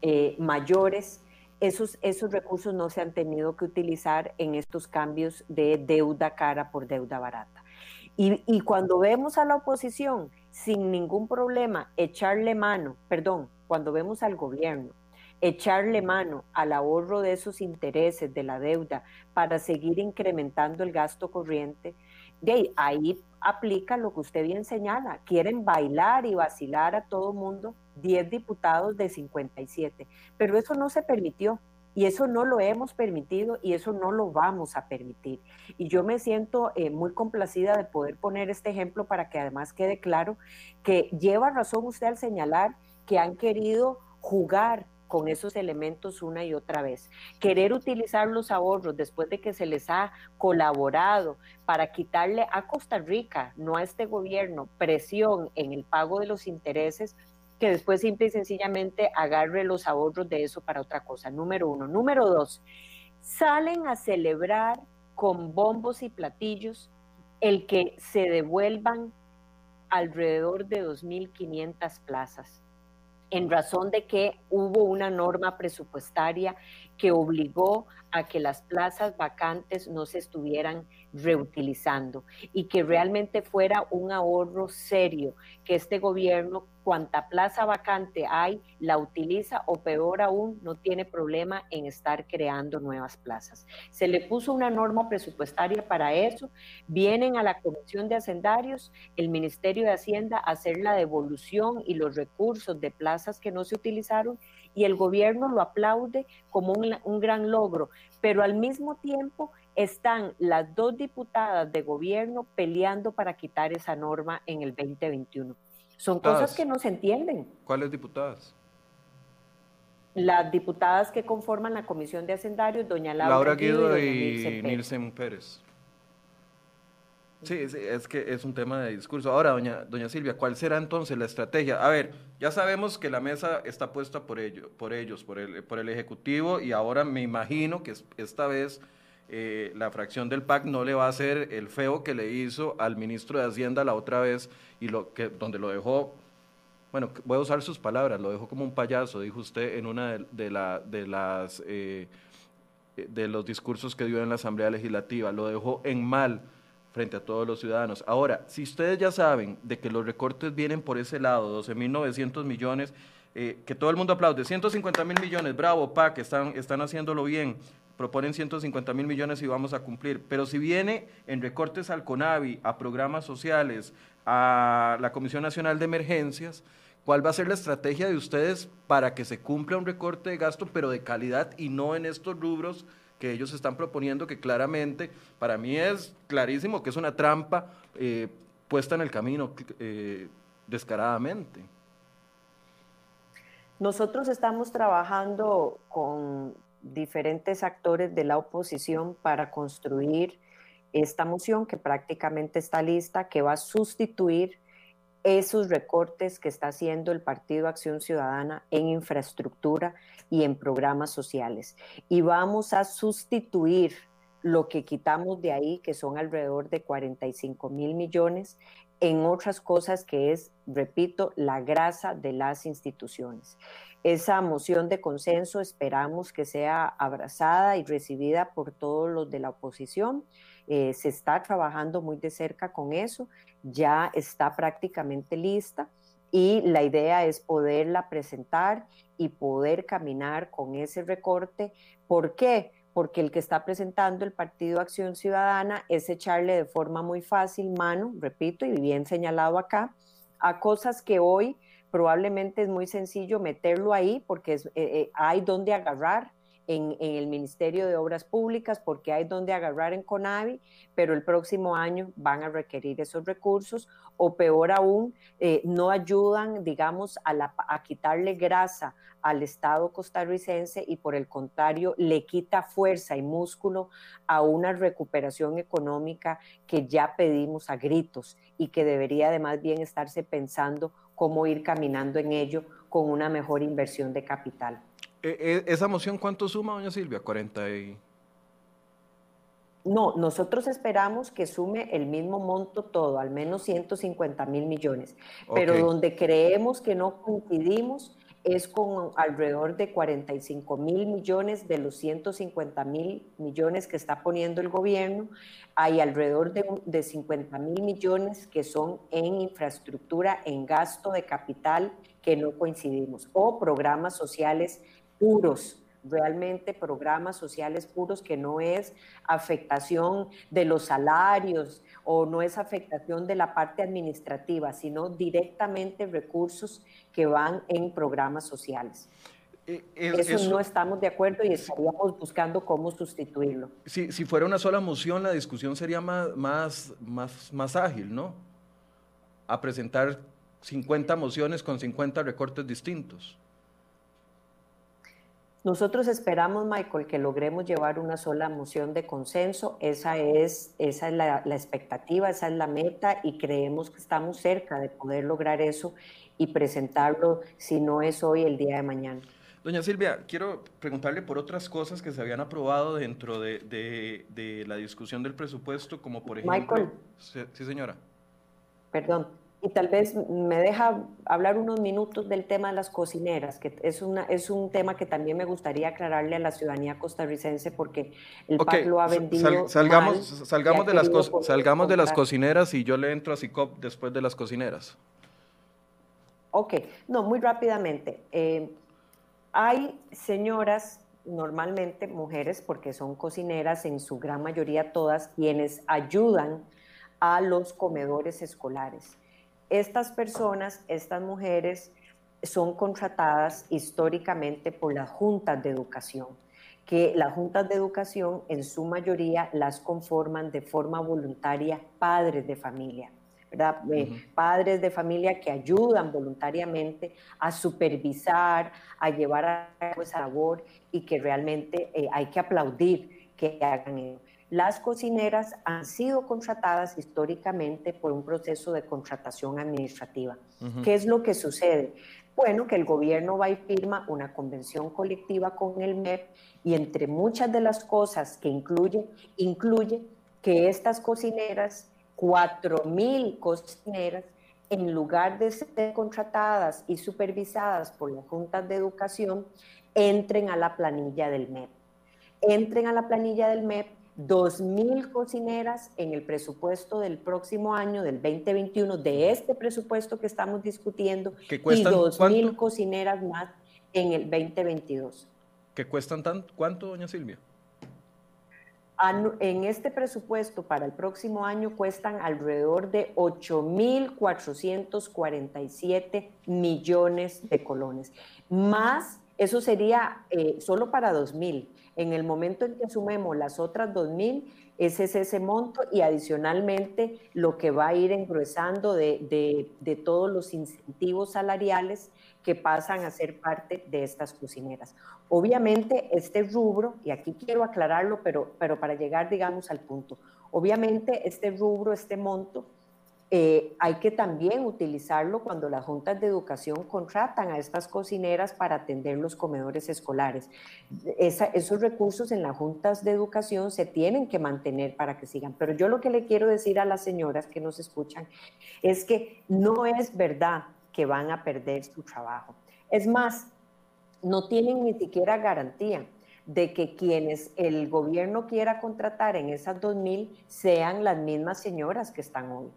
eh, mayores, esos, esos recursos no se han tenido que utilizar en estos cambios de deuda cara por deuda barata. Y, y cuando vemos a la oposición sin ningún problema echarle mano, perdón, cuando vemos al gobierno echarle mano al ahorro de esos intereses de la deuda para seguir incrementando el gasto corriente, de ahí, aplica lo que usted bien señala. Quieren bailar y vacilar a todo mundo 10 diputados de 57, pero eso no se permitió. Y eso no lo hemos permitido y eso no lo vamos a permitir. Y yo me siento eh, muy complacida de poder poner este ejemplo para que además quede claro que lleva razón usted al señalar que han querido jugar con esos elementos una y otra vez. Querer utilizar los ahorros después de que se les ha colaborado para quitarle a Costa Rica, no a este gobierno, presión en el pago de los intereses, que después simple y sencillamente agarre los ahorros de eso para otra cosa. Número uno. Número dos, salen a celebrar con bombos y platillos el que se devuelvan alrededor de 2.500 plazas, en razón de que hubo una norma presupuestaria que obligó a que las plazas vacantes no se estuvieran reutilizando y que realmente fuera un ahorro serio, que este gobierno, cuanta plaza vacante hay, la utiliza o peor aún, no tiene problema en estar creando nuevas plazas. Se le puso una norma presupuestaria para eso, vienen a la Comisión de Hacendarios, el Ministerio de Hacienda a hacer la devolución y los recursos de plazas que no se utilizaron y el gobierno lo aplaude como un, un gran logro, pero al mismo tiempo están las dos diputadas de gobierno peleando para quitar esa norma en el 2021. Son cosas que no se entienden. ¿Cuáles diputadas? Las diputadas que conforman la Comisión de Hacendarios, doña Laura, Laura Guido y, Nilsen Pérez. Sí, es, que es un tema de discurso. Ahora, doña, doña Silvia, ¿cuál será entonces la estrategia? A ver, ya sabemos que la mesa está puesta por, ello, por ellos, por el, por el Ejecutivo, y ahora me imagino que esta vez eh, la fracción del PAC no le va a hacer el feo que le hizo al ministro de Hacienda la otra vez, y lo que, donde lo dejó, bueno, voy a usar sus palabras, lo dejó como un payaso, dijo usted en una de, la, de las... Eh, de los discursos que dio en la Asamblea Legislativa, lo dejó en mal frente a todos los ciudadanos. Ahora, si ustedes ya saben de que los recortes vienen por ese lado, 12.900 millones, eh, que todo el mundo aplaude, 150 mil millones, bravo, PAC, están, están haciéndolo bien, proponen 150 mil millones y vamos a cumplir, pero si viene en recortes al CONAVI, a programas sociales, a la Comisión Nacional de Emergencias, ¿cuál va a ser la estrategia de ustedes para que se cumpla un recorte de gasto, pero de calidad y no en estos rubros que ellos están proponiendo, que claramente, para mí es clarísimo que es una trampa eh, puesta en el camino eh, descaradamente. Nosotros estamos trabajando con diferentes actores de la oposición para construir esta moción que prácticamente está lista, que va a sustituir esos recortes que está haciendo el Partido Acción Ciudadana en infraestructura y en programas sociales. Y vamos a sustituir lo que quitamos de ahí, que son alrededor de 45 mil millones, en otras cosas que es, repito, la grasa de las instituciones. Esa moción de consenso esperamos que sea abrazada y recibida por todos los de la oposición. Eh, se está trabajando muy de cerca con eso, ya está prácticamente lista y la idea es poderla presentar y poder caminar con ese recorte. ¿Por qué? Porque el que está presentando el Partido Acción Ciudadana es echarle de forma muy fácil mano, repito, y bien señalado acá, a cosas que hoy probablemente es muy sencillo meterlo ahí porque es, eh, eh, hay donde agarrar en, el Ministerio de Obras Públicas porque hay donde agarrar en CONAVI, pero el próximo año van a requerir esos recursos o peor aún, eh, no ayudan, digamos, a, quitarle grasa al Estado costarricense y por el contrario le quita fuerza y músculo a una recuperación económica que ya pedimos a gritos y que debería además bien estarse pensando cómo ir caminando en ello con una mejor inversión de capital. Eh, eh, ¿Esa moción cuánto suma, doña Silvia? 40 y... No, nosotros esperamos que sume el mismo monto todo, al menos 150 mil millones, pero donde creemos que no coincidimos es con alrededor de 45 mil millones de los 150 mil millones que está poniendo el gobierno. Hay alrededor de, de 50 mil millones que son en infraestructura, en gasto de capital que no coincidimos, o programas sociales puros, realmente programas sociales puros que no es afectación de los salarios o no es afectación de la parte administrativa, sino directamente recursos que van en programas sociales. Eh, eso, no estamos de acuerdo y estaríamos buscando cómo sustituirlo. Si, si fuera una sola moción, la discusión sería más, más, más, más ágil, ¿no? A presentar 50 mociones con 50 recortes distintos. Nosotros esperamos, Michael, que logremos llevar una sola moción de consenso. Esa es, esa es la, la, expectativa, esa es la meta y creemos que estamos cerca de poder lograr eso y presentarlo, si no es hoy, el día de mañana. Doña Silvia, quiero preguntarle por otras cosas que se habían aprobado dentro de, de, de la discusión del presupuesto, como por ejemplo... Michael. Sí, señora. Perdón y tal vez me deja hablar unos minutos del tema de las cocineras, que es, una, es un tema que también me gustaría aclararle a la ciudadanía costarricense porque el PAC lo ha vendido. salgamos salgamos, de las, salgamos de las cocineras y yo le entro a CICOP después de las cocineras. Ok, no, muy rápidamente. Eh, hay señoras, normalmente mujeres, porque son cocineras, en su gran mayoría todas, quienes ayudan a los comedores escolares estas personas, estas mujeres, son contratadas históricamente por las juntas de educación, que las juntas de educación en su mayoría las conforman de forma voluntaria padres de familia. ¿verdad? Eh, padres de familia que ayudan voluntariamente a supervisar, a llevar a cabo esa labor y que realmente eh, hay que aplaudir que hagan eso. Las cocineras han sido contratadas históricamente por un proceso de contratación administrativa. ¿Qué es lo que sucede? Bueno, que el gobierno va y firma una convención colectiva con el MEP y entre muchas de las cosas que incluye, incluye que estas cocineras, 4.000 cocineras, en lugar de ser contratadas y supervisadas por las juntas de educación, entren a la planilla del MEP. Entren a la planilla del MEP 2.000 cocineras en el presupuesto del próximo año, del 2021, de este presupuesto que estamos discutiendo, y 2.000 cocineras más en el 2022. ¿Qué cuestan tanto? ¿Cuánto, doña Silvia? En este presupuesto para el próximo año cuestan alrededor de 8.447 millones de colones. Más, eso sería eh, solo para 2.000 en el momento en que sumemos las otras 2.000, ese es ese monto y adicionalmente lo que va a ir engruesando de, todos los incentivos salariales que pasan a ser parte de estas cocineras. Obviamente este rubro, y aquí quiero aclararlo, pero, pero para llegar, digamos, al punto, obviamente este rubro, este monto, eh, hay que también utilizarlo cuando las juntas de educación contratan a estas cocineras para atender los comedores escolares. esos recursos en las juntas de educación se tienen que mantener para que sigan. Pero yo lo que le quiero decir a las señoras que nos escuchan es que no es verdad que van a perder su trabajo. Es más, no tienen ni siquiera garantía de que quienes el gobierno quiera contratar en esas 2.000 sean las mismas señoras que están hoy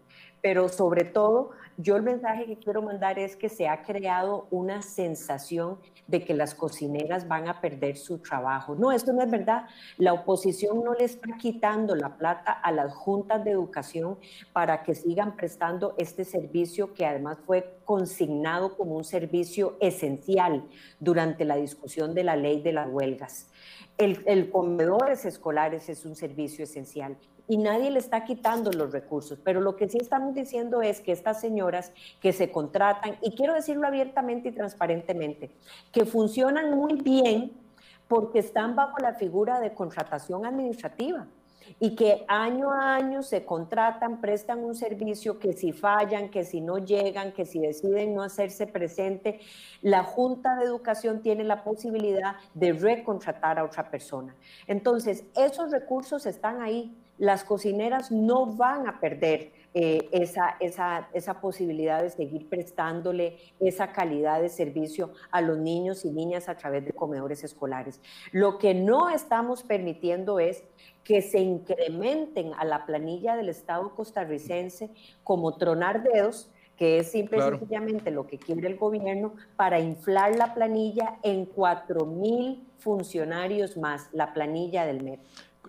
pero sobre todo yo el mensaje que quiero mandar es que se ha creado una sensación de que las cocineras van a perder su trabajo. No, esto no es verdad. La oposición no le está quitando la plata a las juntas de educación para que sigan prestando este servicio que además fue consignado como un servicio esencial durante la discusión de la ley de las huelgas. El, el comedores escolares es un servicio esencial y nadie le está quitando los recursos, pero lo que sí estamos diciendo es que estas señoras que se contratan, y quiero decirlo abiertamente y transparentemente, que funcionan muy bien porque están bajo la figura de contratación administrativa y que año a año se contratan, prestan un servicio que si fallan, que si no llegan, que si deciden no hacerse presente, la Junta de Educación tiene la posibilidad de recontratar a otra persona. Entonces, esos recursos están ahí las cocineras no van a perder eh, esa, esa, esa, posibilidad de seguir prestándole esa calidad de servicio a los niños y niñas a través de comedores escolares. Lo que no estamos permitiendo es que se incrementen a la planilla del Estado costarricense como tronar dedos que es simple y sencillamente lo que quiere el gobierno para inflar la planilla en 4 mil funcionarios más, la planilla del MEP.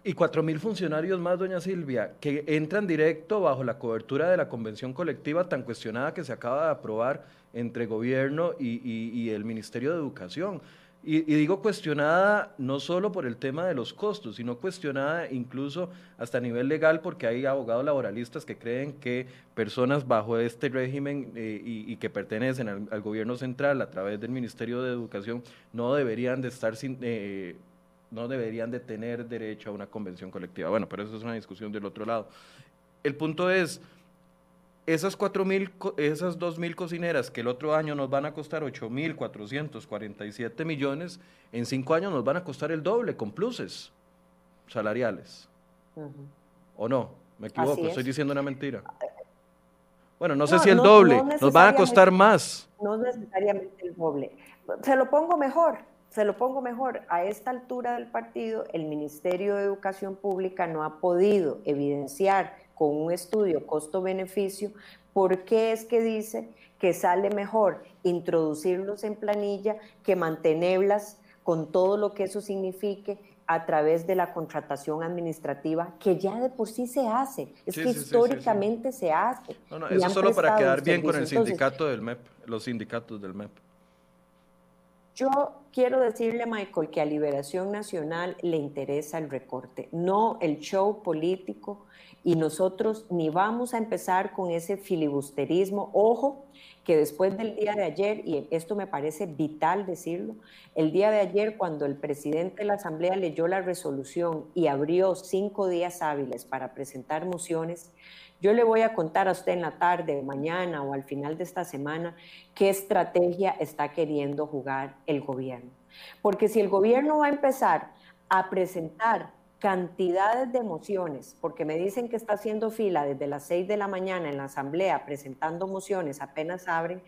Y cuatro mil funcionarios más, doña Silvia, que entran directo bajo la cobertura de la convención colectiva tan cuestionada que se acaba de aprobar entre gobierno y, el Ministerio de Educación. Y, digo cuestionada no solo por el tema de los costos, sino cuestionada incluso hasta a nivel legal porque hay abogados laboralistas que creen que personas bajo este régimen eh, y, que pertenecen al, gobierno central a través del Ministerio de Educación no deberían de estar sin... Eh, no deberían de tener derecho a una convención colectiva. Bueno, pero eso es una discusión del otro lado. El punto es, esas, 4 mil, esas 2 mil cocineras que el otro año nos van a costar 8 mil 447 millones, en cinco años nos van a costar el doble con pluses salariales. ¿O no? Me equivoco, estoy diciendo una mentira. Bueno, no sé si el doble, nos van a costar más. No necesariamente el doble. Se lo pongo mejor, se lo pongo mejor. A esta altura del partido, el Ministerio de Educación Pública no ha podido evidenciar con un estudio costo-beneficio, ¿por qué es que dice que sale mejor introducirlos en planilla que mantenerlas con todo lo que eso signifique a través de la contratación administrativa, que ya de por sí se hace, es que históricamente se hace. No, no, eso solo para quedar bien con el sindicato del MEP, los sindicatos del MEP. Yo quiero decirle, Michael, que a Liberación Nacional le interesa el recorte, no el show político, y nosotros ni vamos a empezar con ese filibusterismo. Ojo, que después del día de ayer, y esto me parece vital decirlo, el día de ayer cuando el presidente de la Asamblea leyó la resolución y abrió cinco días hábiles para presentar mociones, yo le voy a contar a usted en la tarde, mañana o al final de esta semana qué estrategia está queriendo jugar el gobierno. Porque si el gobierno va a empezar a presentar cantidades de mociones, porque me dicen que está haciendo fila desde las 6 de la mañana en la asamblea presentando mociones, apenas abren,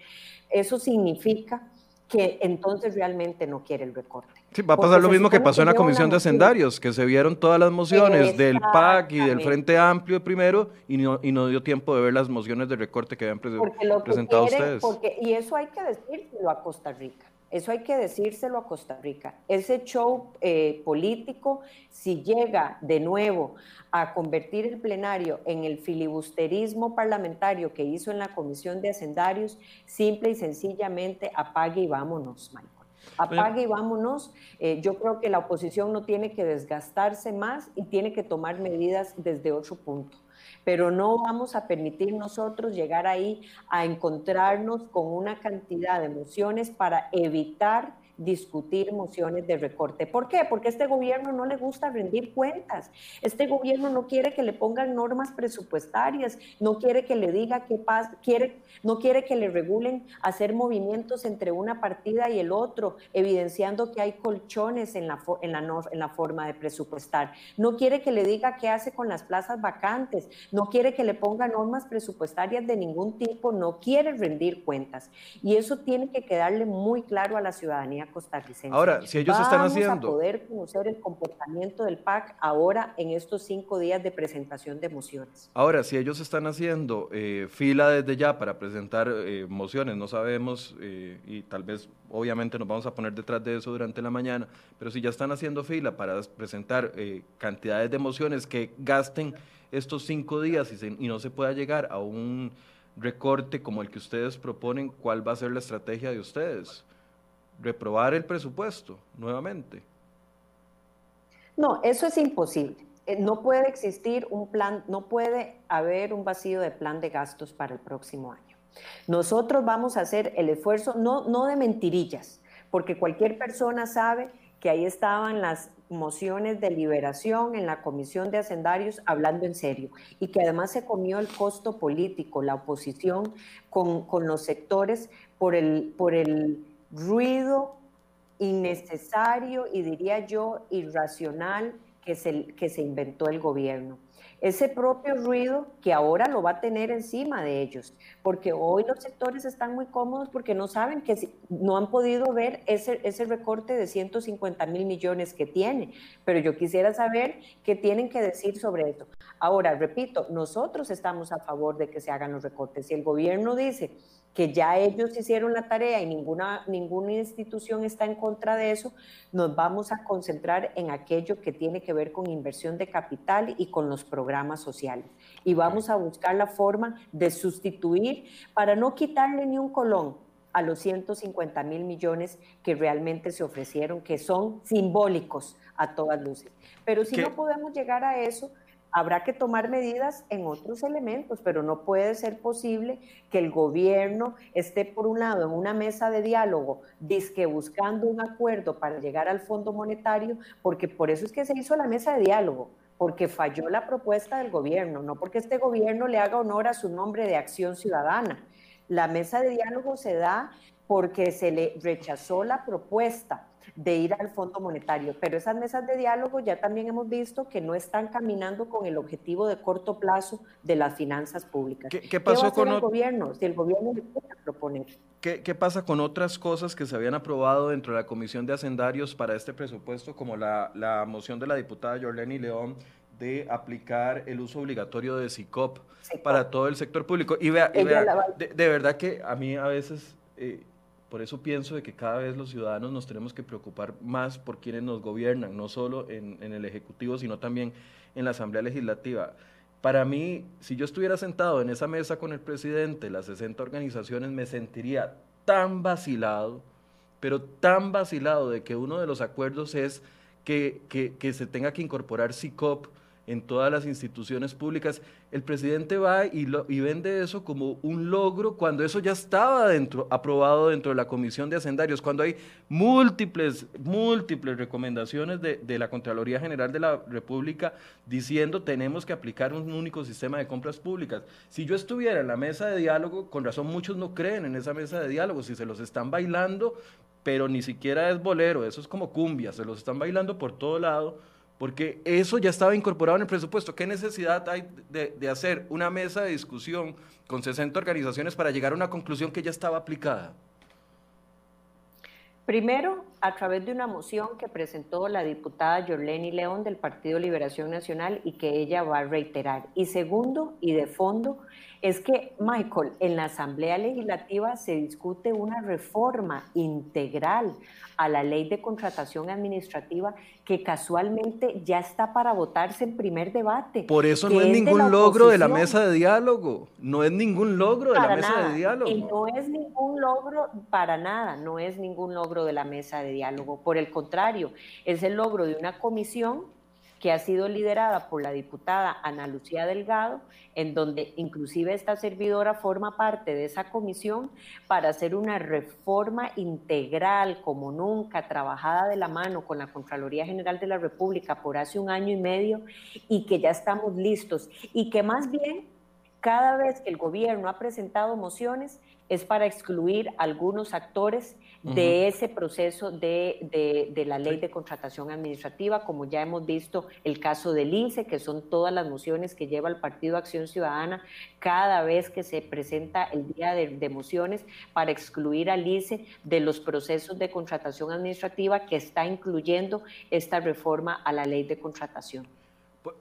eso significa que entonces realmente no quiere el recorte. Sí, va a pasar lo mismo que pasó en la Comisión de Hacendarios, que se vieron todas las mociones del PAC y del Frente Amplio primero y no, y no dio tiempo de ver las mociones de recorte que habían presentado ustedes. y eso hay que decirlo a Costa Rica. Eso hay que decírselo a Costa Rica. Ese show eh, político, si llega de nuevo a convertir el plenario en el filibusterismo parlamentario que hizo en la Comisión de Hacendarios, simple y sencillamente apague y vámonos, Michael. Apague y vámonos. Eh, yo creo que la oposición no tiene que desgastarse más y tiene que tomar medidas desde otro punto pero no vamos a permitir nosotros llegar ahí a encontrarnos con una cantidad de emociones para evitar discutir mociones de recorte. ¿Por qué? Porque este gobierno no le gusta rendir cuentas. Este gobierno no quiere que le pongan normas presupuestarias, no quiere que le diga qué pasa, quiere, no quiere que le regulen hacer movimientos entre una partida y el otro, evidenciando que hay colchones en la, en la, en la forma de presupuestar. No quiere que le diga qué hace con las plazas vacantes, no quiere que le ponga normas presupuestarias de ningún tipo, no quiere rendir cuentas. Y eso tiene que quedarle muy claro a la ciudadanía costarricense. Ahora, si ellos están haciendo... Vamos a poder conocer el comportamiento del PAC ahora en estos cinco días de presentación de mociones. Ahora, si ellos están haciendo eh, fila desde ya para presentar eh, mociones, no sabemos eh, y tal vez obviamente nos vamos a poner detrás de eso durante la mañana, pero si ya están haciendo fila para presentar cantidades de mociones que gasten estos cinco días y, y no se pueda llegar a un recorte como el que ustedes proponen, ¿cuál va a ser la estrategia de ustedes? Reprobar el presupuesto nuevamente. No, eso es imposible. Eh, no puede existir un plan, no puede haber un vacío de plan de gastos para el próximo año. Nosotros vamos a hacer el esfuerzo, no, no de mentirillas, porque cualquier persona sabe que ahí estaban las mociones de liberación en la Comisión de Hacendarios hablando en serio y que además se comió el costo político, la oposición con, con los sectores por el, por el ruido innecesario y diría yo irracional que se, que se inventó el gobierno. Ese propio ruido que ahora lo va a tener encima de ellos, porque hoy los sectores están muy cómodos porque no saben que no han podido ver ese, ese recorte de 150 mil millones que tiene, pero yo quisiera saber qué tienen que decir sobre esto. Ahora, repito, nosotros estamos a favor de que se hagan los recortes. Si el gobierno dice que ya ellos hicieron la tarea y ninguna, ninguna institución está en contra de eso, nos vamos a concentrar en aquello que tiene que ver con inversión de capital y con los programas sociales. Y vamos a buscar la forma de sustituir para no quitarle ni un colón a los 150 mil millones que realmente se ofrecieron, que son simbólicos a todas luces. Pero si no podemos llegar a eso, habrá que tomar medidas en otros elementos, pero no puede ser posible que el gobierno esté, por un lado, en una mesa de diálogo, disque buscando un acuerdo para llegar al Fondo Monetario, porque por eso es que se hizo la mesa de diálogo, porque falló la propuesta del gobierno, no porque este gobierno le haga honor a su nombre de acción ciudadana. La mesa de diálogo se da porque se le rechazó la propuesta de ir al Fondo Monetario. Pero esas mesas de diálogo ya también hemos visto que no están caminando con el objetivo de corto plazo de las finanzas públicas. ¿Qué, pasó con el gobierno? Si el gobierno le puede proponer. ¿Qué, ¿Qué, pasa con otras cosas que se habían aprobado dentro de la Comisión de Hacendarios para este presupuesto, como la, la moción de la diputada Jorleni León de aplicar el uso obligatorio de SICOP, para todo el sector público? Y vea, de, verdad que a mí a veces... Eh, por eso pienso de que cada vez los ciudadanos nos tenemos que preocupar más por quienes nos gobiernan, no solo en, el Ejecutivo, sino también en la Asamblea Legislativa. Para mí, si yo estuviera sentado en esa mesa con el presidente, las 60 organizaciones, me sentiría tan vacilado, pero tan vacilado de que uno de los acuerdos es que, que se tenga que incorporar SICOP en todas las instituciones públicas, el presidente va y, vende eso como un logro cuando eso ya estaba dentro, aprobado dentro de la Comisión de Hacendarios, cuando hay múltiples, múltiples recomendaciones de, de la Contraloría General de la República diciendo tenemos que aplicar un único sistema de compras públicas. Si yo estuviera en la mesa de diálogo, con razón muchos no creen en esa mesa de diálogo, si se los están bailando, pero ni siquiera es bolero, eso es como cumbia, se los están bailando por todo lado porque eso ya estaba incorporado en el presupuesto. ¿Qué necesidad hay de, hacer una mesa de discusión con 60 organizaciones para llegar a una conclusión que ya estaba aplicada? Primero, a través de una moción que presentó la diputada Yorleni León del Partido Liberación Nacional y que ella va a reiterar. Y segundo, y de fondo, es que, Michael, en la Asamblea Legislativa se discute una reforma integral a la ley de contratación administrativa que casualmente ya está para votarse en primer debate. Por eso no es, ningún logro de la mesa de diálogo, no es ningún logro de la mesa de diálogo. Y no es ningún logro para nada, no es ningún logro de la mesa de diálogo. Por el contrario, es el logro de una comisión que ha sido liderada por la diputada Ana Lucía Delgado, en donde inclusive esta servidora forma parte de esa comisión para hacer una reforma integral como nunca, trabajada de la mano con la Contraloría General de la República por hace un año y medio y que ya estamos listos. Y que más bien cada vez que el gobierno ha presentado mociones es para excluir algunos actores de ese proceso de, la ley de contratación administrativa, como ya hemos visto el caso del INSE, que son todas las mociones que lleva el Partido Acción Ciudadana cada vez que se presenta el día de, de mociones para excluir al INSE de los procesos de contratación administrativa que está incluyendo esta reforma a la ley de contratación.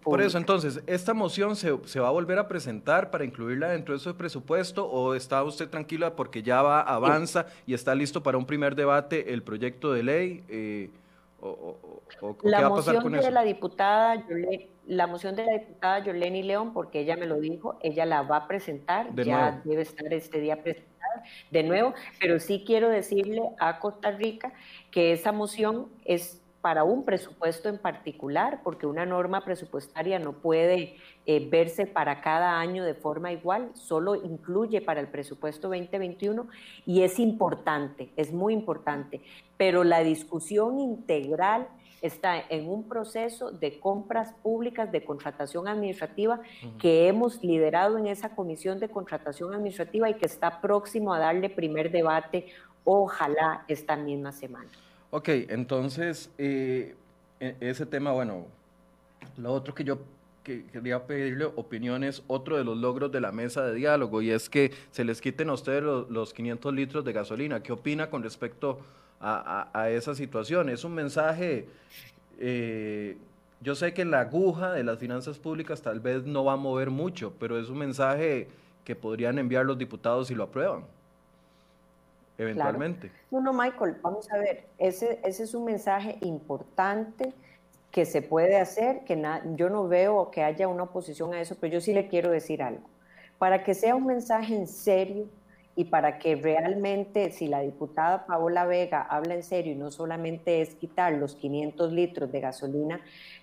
Por, eso, entonces, ¿esta moción se, va a volver a presentar para incluirla dentro de ese presupuesto o está usted tranquila porque ya va, avanza y está listo para un primer debate el proyecto de ley? Eh, o, la qué va a pasar con de La diputada la moción de la diputada Yoleni León, porque ella me lo dijo, ella la va a presentar, ya debe estar este día presentada de nuevo, pero sí quiero decirle a Costa Rica que esa moción es para un presupuesto en particular, porque una norma presupuestaria no puede eh, verse para cada año de forma igual, solo incluye para el presupuesto 2021 y es importante, es muy importante, pero la discusión integral está en un proceso de compras públicas, de contratación administrativa, que hemos liderado en esa comisión de contratación administrativa y que está próximo a darle primer debate, ojalá esta misma semana. Ok, entonces, eh, e, ese tema, bueno, lo otro que yo quería pedirle opiniones, otro de los logros de la mesa de diálogo, y es que se les quiten a ustedes los, 500 litros de gasolina. ¿Qué opina con respecto a, esa situación? Es un mensaje, eh, yo sé que la aguja de las finanzas públicas tal vez no va a mover mucho, pero es un mensaje que podrían enviar los diputados si lo aprueban eventualmente. No, no, Michael, vamos a ver, ese, ese es un mensaje importante que se puede hacer, que yo no veo que haya una oposición a eso, pero yo sí le quiero decir algo. Para que sea un mensaje en serio, y para que realmente, si la diputada Paola Vega habla en serio y no solamente es quitar los 500 litros de gasolina,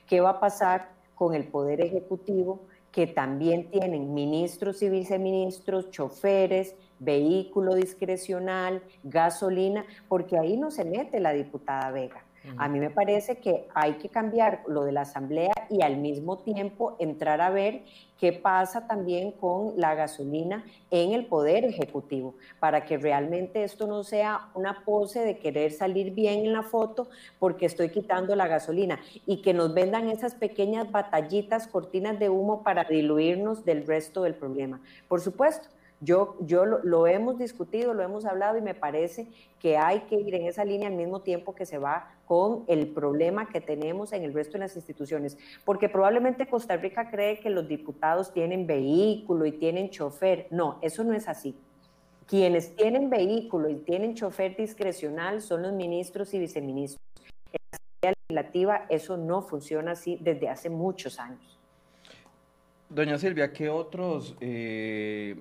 ¿qué va a pasar con el Poder Ejecutivo? que también tienen ministros y viceministros, choferes, vehículo discrecional, gasolina, porque ahí no se mete la diputada Vega. A mí me parece que hay que cambiar lo de la asamblea y al mismo tiempo entrar a ver qué pasa también con la gasolina en el poder ejecutivo, para que realmente esto no sea una pose de querer salir bien en la foto porque estoy quitando la gasolina y que nos vendan esas pequeñas batallitas, cortinas de humo para diluirnos del resto del problema. Por supuesto, yo, yo lo, hemos discutido, lo hemos hablado y me parece que hay que ir en esa línea al mismo tiempo que se va con el problema que tenemos en el resto de las instituciones. Porque probablemente Costa Rica cree que los diputados tienen vehículo y tienen chofer. No, eso no es así. Quienes tienen vehículo y tienen chofer discrecional son los ministros y viceministros. En la Asamblea Legislativa eso no funciona así desde hace muchos años. Doña Silvia, ¿qué otros eh,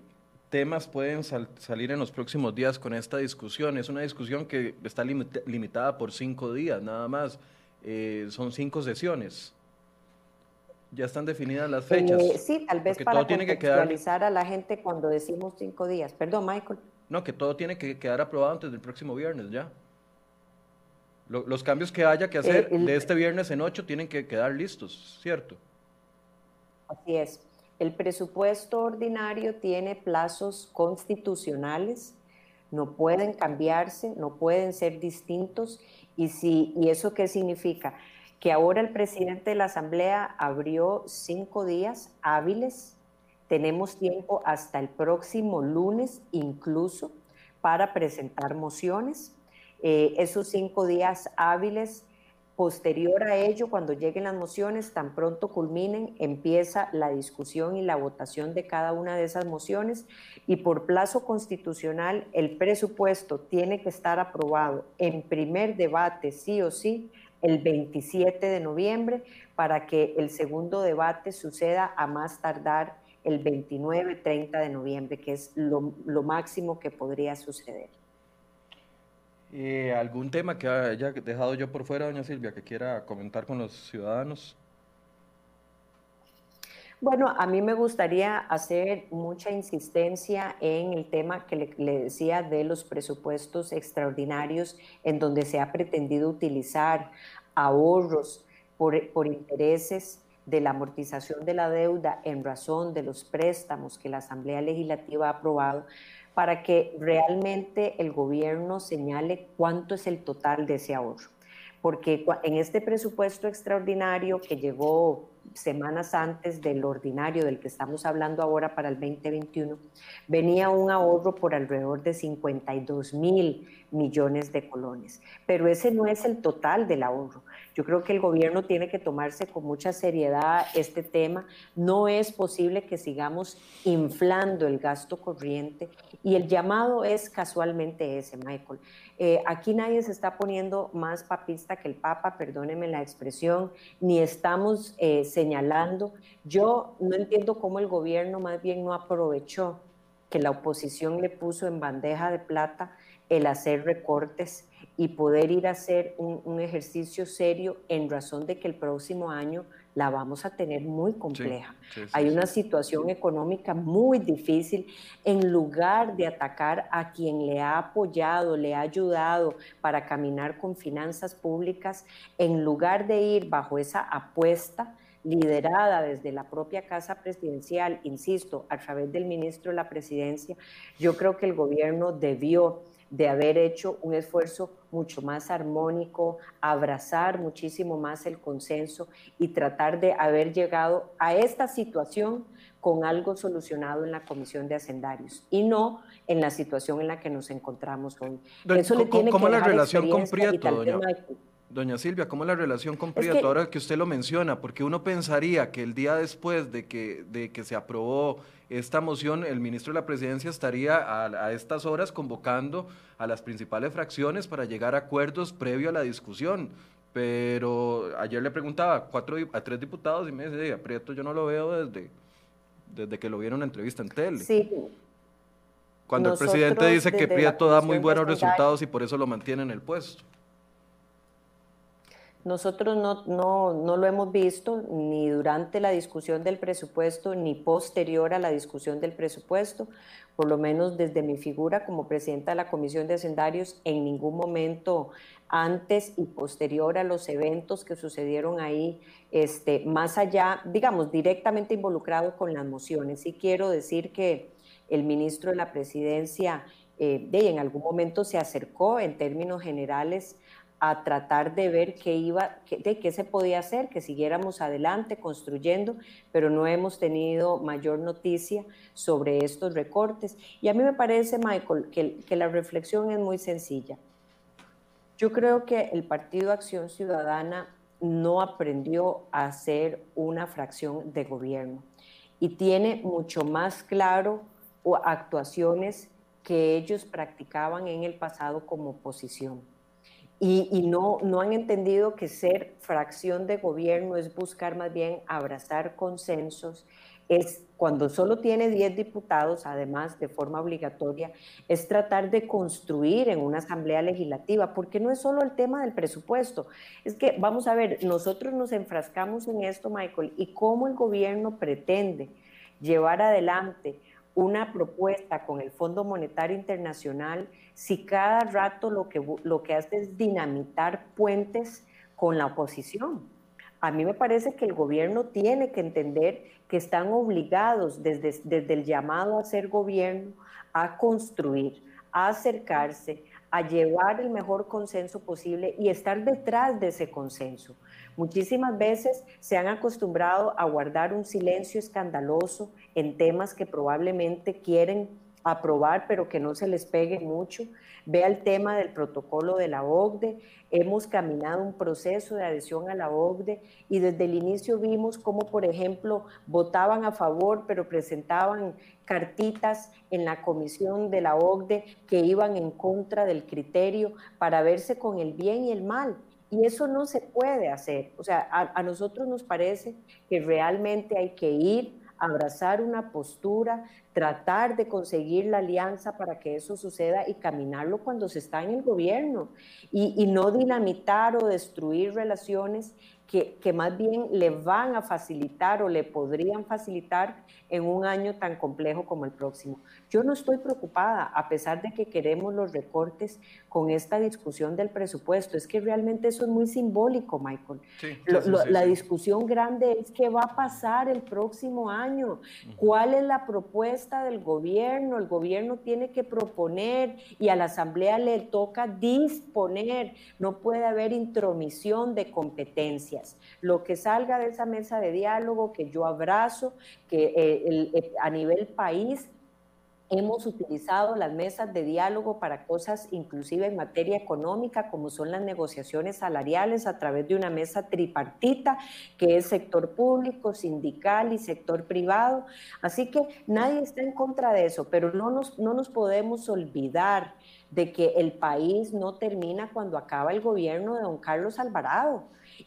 temas pueden salir en los próximos días con esta discusión. Es una discusión que está limitada por cinco días, nada más. Eh, son cinco sesiones. Ya están definidas las fechas. Eh, sí, tal vez para contextualizar a la gente cuando decimos cinco días. Perdón, Michael. No, que todo tiene que quedar aprobado antes del próximo viernes, ya. los cambios que haya que hacer eh, de este viernes en ocho tienen que quedar listos, ¿cierto? Así es. El presupuesto ordinario tiene plazos constitucionales, no pueden cambiarse, no pueden ser distintos. ¿Y, si, ¿Y eso qué significa? Que ahora el presidente de la Asamblea abrió cinco días hábiles, tenemos tiempo hasta el próximo lunes incluso para presentar mociones. Eh, esos cinco días hábiles Posterior a ello, cuando lleguen las mociones, tan pronto culminen, empieza la discusión y la votación de cada una de esas mociones y por plazo constitucional el presupuesto tiene que estar aprobado en primer debate, sí o sí, el 27 de noviembre para que el segundo debate suceda a más tardar el 29-30 de noviembre, que es lo, lo máximo que podría suceder. Eh, ¿Algún tema que haya dejado yo por fuera, doña Silvia, que quiera comentar con los ciudadanos? Bueno, a mí me gustaría hacer mucha insistencia en el tema que le, decía de los presupuestos extraordinarios, en donde se ha pretendido utilizar ahorros por, por intereses de la amortización de la deuda en razón de los préstamos que la Asamblea Legislativa ha aprobado para que realmente el gobierno señale cuánto es el total de ese ahorro. Porque en este presupuesto extraordinario que llegó semanas antes del ordinario del que estamos hablando ahora para el 2021, venía un ahorro por alrededor de 52 mil millones de colones. Pero ese no es el total del ahorro. Yo creo que el gobierno tiene que tomarse con mucha seriedad este tema. No es posible que sigamos inflando el gasto corriente y el llamado es casualmente ese, Michael. Eh, aquí nadie se está poniendo más papista que el Papa, perdóneme la expresión, ni estamos eh, señalando. Yo no entiendo cómo el gobierno más bien no aprovechó que la oposición le puso en bandeja de plata el hacer recortes y poder ir a hacer un, ejercicio serio en razón de que el próximo año la vamos a tener muy compleja. Hay una situación económica muy difícil. En lugar de atacar a quien le ha apoyado, le ha ayudado para caminar con finanzas públicas, en lugar de ir bajo esa apuesta, liderada desde la propia Casa Presidencial, insisto, a través del ministro de la Presidencia, yo creo que el gobierno debió de haber hecho un esfuerzo mucho más armónico, abrazar muchísimo más el consenso y tratar de haber llegado a esta situación con algo solucionado en la Comisión de Hacendarios y no en la situación en la que nos encontramos hoy. Eso le tiene ¿Cómo la relación con Prieto, doña? Doña Silvia, ¿cómo es la relación con Prieto? Ahora que usted lo menciona, porque uno pensaría que el día después de que, de que se aprobó esta moción, el ministro de la Presidencia estaría a, estas horas convocando a las principales fracciones para llegar a acuerdos previo a la discusión. Pero ayer le preguntaba a, cuatro, a tres diputados y me decía, Prieto yo no lo veo desde, desde que lo vieron en la entrevista en tele. Sí, cuando el presidente dice que Prieto da muy buenos resultados y por eso lo mantiene en el puesto. Nosotros no, no, no, lo hemos visto ni durante la discusión del presupuesto ni posterior a la discusión del presupuesto, por lo menos desde mi figura como presidenta de la Comisión de Hacendarios, en ningún momento antes y posterior a los eventos que sucedieron ahí, este, más allá, digamos, directamente involucrado con las mociones. Y quiero decir que el ministro de la Presidencia eh, de, en algún momento se acercó en términos generales a tratar de ver qué iba, de qué se podía hacer, que siguiéramos adelante construyendo, pero no hemos tenido mayor noticia sobre estos recortes. Y a mí me parece, Michael, que, que la reflexión es muy sencilla. Yo creo que el Partido Acción Ciudadana no aprendió a ser una fracción de gobierno y tiene mucho más claro actuaciones que ellos practicaban en el pasado como oposición y, no, no han entendido que ser fracción de gobierno es buscar más bien abrazar consensos, es cuando solo tiene 10 diputados, además de forma obligatoria, es tratar de construir en una asamblea legislativa, porque no es solo el tema del presupuesto, es que vamos a ver, nosotros nos enfrascamos en esto, Michael, y cómo el gobierno pretende llevar adelante una propuesta con el Fondo Monetario Internacional si cada rato lo que, lo que hace es dinamitar puentes con la oposición? A mí me parece que el gobierno tiene que entender que están obligados desde, desde el llamado a ser gobierno a construir, a acercarse, a llevar el mejor consenso posible y estar detrás de ese consenso. Muchísimas veces se han acostumbrado a guardar un silencio escandaloso en temas que probablemente quieren aprobar, pero que no se les pegue mucho. Vea el tema del protocolo de la OCDE. Hemos caminado un proceso de adhesión a la OCDE y desde el inicio vimos cómo, por ejemplo, votaban a favor, pero presentaban cartitas en la comisión de la OCDE que iban en contra del criterio para verse con el bien y el mal. Y eso no se puede hacer. O sea, a, nosotros nos parece que realmente hay que ir, abrazar una postura, tratar de conseguir la alianza para que eso suceda y caminarlo cuando se está en el gobierno. Y, no dinamitar o destruir relaciones que, que, más bien le van a facilitar o le podrían facilitar en un año tan complejo como el próximo. Yo no estoy preocupada, a pesar de que queremos los recortes con esta discusión del presupuesto. Es que realmente eso es muy simbólico, Michael. la discusión grande es qué va a pasar el próximo año, cuál es la propuesta del gobierno. El gobierno tiene que proponer y a la Asamblea le toca disponer. No puede haber intromisión de Lo que salga de esa mesa de diálogo, que yo abrazo, que eh, eh, a nivel país Hemos utilizado las mesas de diálogo para cosas inclusive en materia económica, como son las negociaciones salariales a través de una mesa tripartita, que es sector público, sindical y sector privado. Así que nadie está en contra de eso, pero no nos, no nos podemos olvidar de que el país no termina cuando acaba el gobierno de don Carlos Alvarado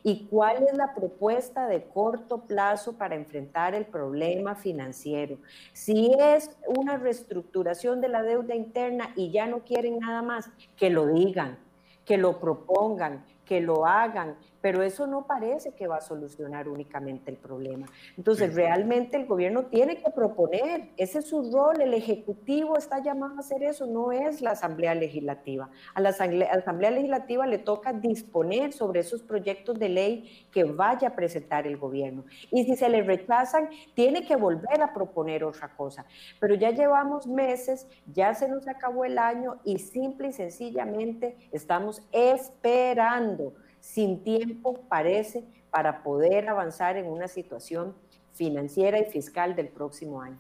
y cuál es la propuesta de corto plazo para enfrentar el problema financiero. Si es una reestructuración de la deuda interna y ya no quieren nada más, que lo digan, que lo propongan, que lo hagan, pero eso no parece que va a solucionar únicamente el problema. Entonces, realmente el gobierno tiene que proponer, ese es su rol, el Ejecutivo está llamado a hacer eso, no es la Asamblea Legislativa. A la Asamblea, Legislativa le toca disponer sobre esos proyectos de ley que vaya a presentar el gobierno. Y si se le rechazan, tiene que volver a proponer otra cosa. Pero ya llevamos meses, ya se nos acabó el año y simple y sencillamente estamos esperando sin tiempo, parece, para poder avanzar en una situación financiera y fiscal del próximo año.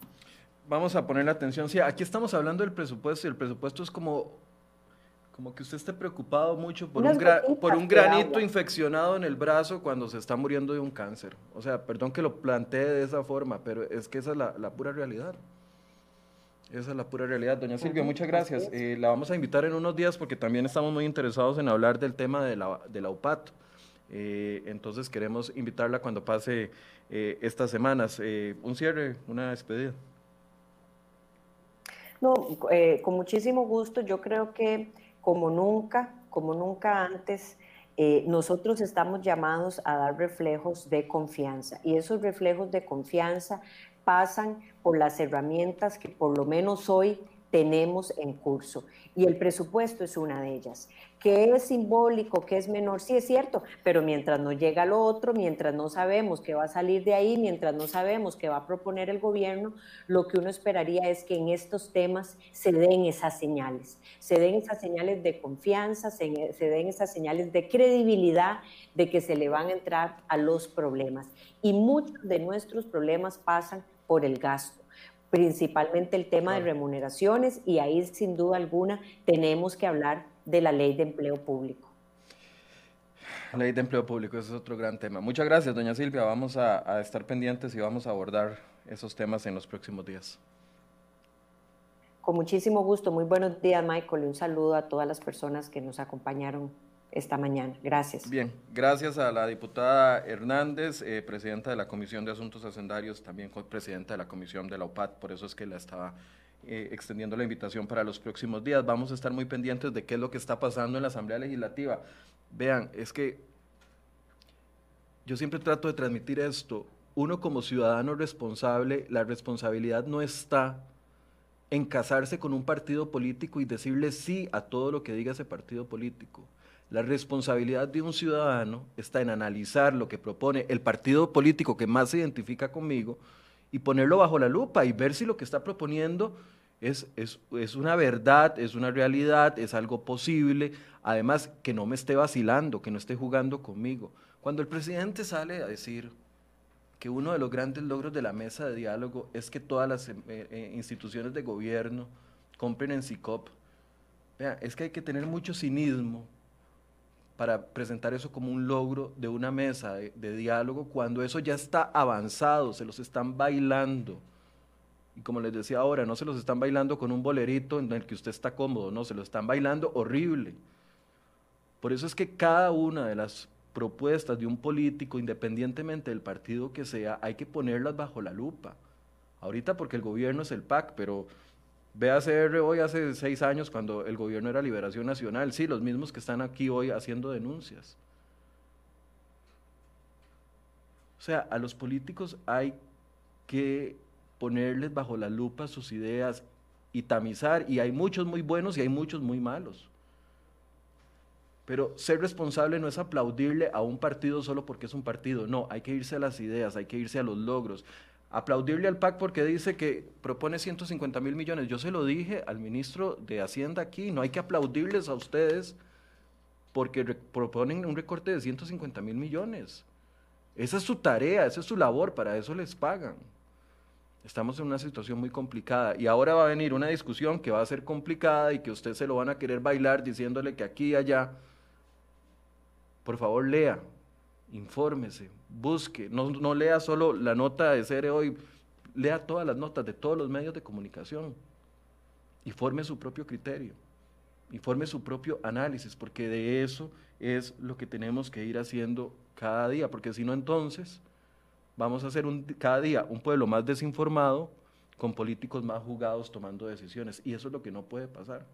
Vamos a poner la atención. Sí, aquí estamos hablando del presupuesto y el presupuesto es como, como que usted esté preocupado mucho por un, por un granito infeccionado en el brazo cuando se está muriendo de un cáncer. O sea, perdón que lo plantee de esa forma, pero es que esa es la, pura realidad. Esa es la pura realidad. Doña Silvia, muchas gracias. Eh, la vamos a invitar en unos días porque también estamos muy interesados en hablar del tema de la, de la UPAT. Eh, entonces queremos invitarla cuando pase eh, estas semanas. un cierre, una despedida. No, con muchísimo gusto. Yo creo que como nunca, como nunca antes, nosotros estamos llamados a dar reflejos de confianza y esos reflejos de confianza pasan por las herramientas que por lo menos hoy tenemos en curso y el presupuesto es una de ellas. ¿Qué es simbólico, ¿Qué es menor, sí es cierto, pero mientras no llega lo otro, mientras no sabemos qué va a salir de ahí, mientras no sabemos qué va a proponer el gobierno, lo que uno esperaría es que en estos temas se den esas señales, se den esas señales de confianza, se, se den esas señales de credibilidad de que se le van a entrar a los problemas. Y muchos de nuestros problemas pasan por el gasto principalmente el tema de remuneraciones y ahí sin duda alguna tenemos que hablar de la ley de empleo público. Ley de empleo público, ese es otro gran tema. Muchas gracias, doña Silvia. Vamos a, estar pendientes y vamos a abordar esos temas en los próximos días. Con muchísimo gusto. Muy buenos días, Michael, y un saludo a todas las personas que nos acompañaron esta mañana. Gracias. Bien, gracias a la diputada Hernández, eh, presidenta de la Comisión de Asuntos Hacendarios, también presidenta de la Comisión de la UPAD, por eso es que la estaba eh, extendiendo la invitación para los próximos días. Vamos a estar muy pendientes de qué es lo que está pasando en la Asamblea Legislativa. Vean, es que yo siempre trato de transmitir esto. Uno como ciudadano responsable, la responsabilidad no está en casarse con un partido político y decirle sí a todo lo que diga ese partido político. La responsabilidad de un ciudadano está en analizar lo que propone el partido político que más se identifica conmigo y ponerlo bajo la lupa y ver si lo que está proponiendo es, es, es, una verdad, es una realidad, es algo posible, además que no me esté vacilando, que no esté jugando conmigo. Cuando el presidente sale a decir que uno de los grandes logros de la mesa de diálogo es que todas las eh, eh, instituciones de gobierno compren en SICOP, es que hay que tener mucho cinismo para presentar eso como un logro de una mesa de, diálogo cuando eso ya está avanzado, se los están bailando. Y como les decía ahora, no se los están bailando con un bolerito en el que usted está cómodo, no, se lo están bailando horrible. Por eso es que cada una de las propuestas de un político, independientemente del partido que sea, hay que ponerlas bajo la lupa. Ahorita porque el gobierno es el PAC, pero Ve a CR hoy hace seis años cuando el gobierno era Liberación Nacional, sí, los mismos que están aquí hoy haciendo denuncias. O sea, a los políticos hay que ponerles bajo la lupa sus ideas y tamizar, y hay muchos muy buenos y hay muchos muy malos. Pero ser responsable no es aplaudirle a un partido solo porque es un partido, no, hay que irse a las ideas, hay que irse a los logros, aplaudirle al PAC porque dice que propone 150 mil millones. Yo se lo dije al ministro de Hacienda aquí, no hay que aplaudirles a ustedes porque proponen un recorte de 150 mil millones. Esa es su tarea, esa es su labor, para eso les pagan. Estamos en una situación muy complicada y ahora va a venir una discusión que va a ser complicada y que usted se lo van a querer bailar diciéndole que aquí y allá. Por favor, lea, infórmese, busque, no, lea solo la nota de Cere hoy, lea todas las notas de todos los medios de comunicación y forme su propio criterio, y su propio análisis, porque de eso es lo que tenemos que ir haciendo cada día, porque si no entonces vamos a ser un, cada día un pueblo más desinformado, con políticos más jugados tomando decisiones, y eso es lo que no puede pasar.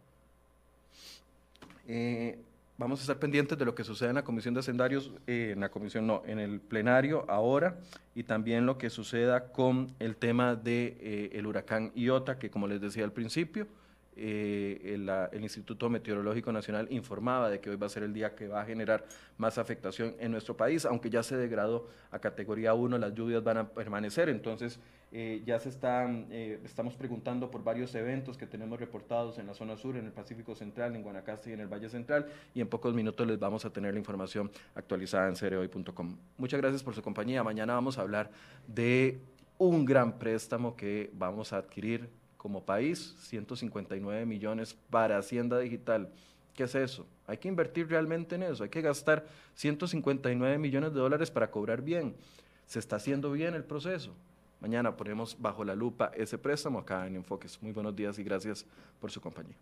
Eh, vamos a estar pendientes de lo que sucede en la comisión de hacendarios, eh, en la comisión no, en el plenario ahora, y también lo que suceda con el tema del de, eh, huracán Iota, que como les decía al principio, eh, el, Instituto Meteorológico Nacional informaba de que hoy va a ser el día que va a generar más afectación en nuestro país, aunque ya se degradó a categoría 1, las lluvias van a permanecer, entonces eh, ya se están, eh, estamos preguntando por varios eventos que tenemos reportados en la zona sur, en el Pacífico Central, en Guanacaste y en el Valle Central, y en pocos minutos les vamos a tener la información actualizada en cereoy.com. Muchas gracias por su compañía, mañana vamos a hablar de un gran préstamo que vamos a adquirir como país, 159 millones para Hacienda Digital. ¿Qué es eso? Hay que invertir realmente en eso, hay que gastar 159 millones de dólares para cobrar bien. Se está haciendo bien el proceso. Mañana ponemos bajo la lupa ese préstamo acá en Enfoques. Muy buenos días y gracias por su compañía.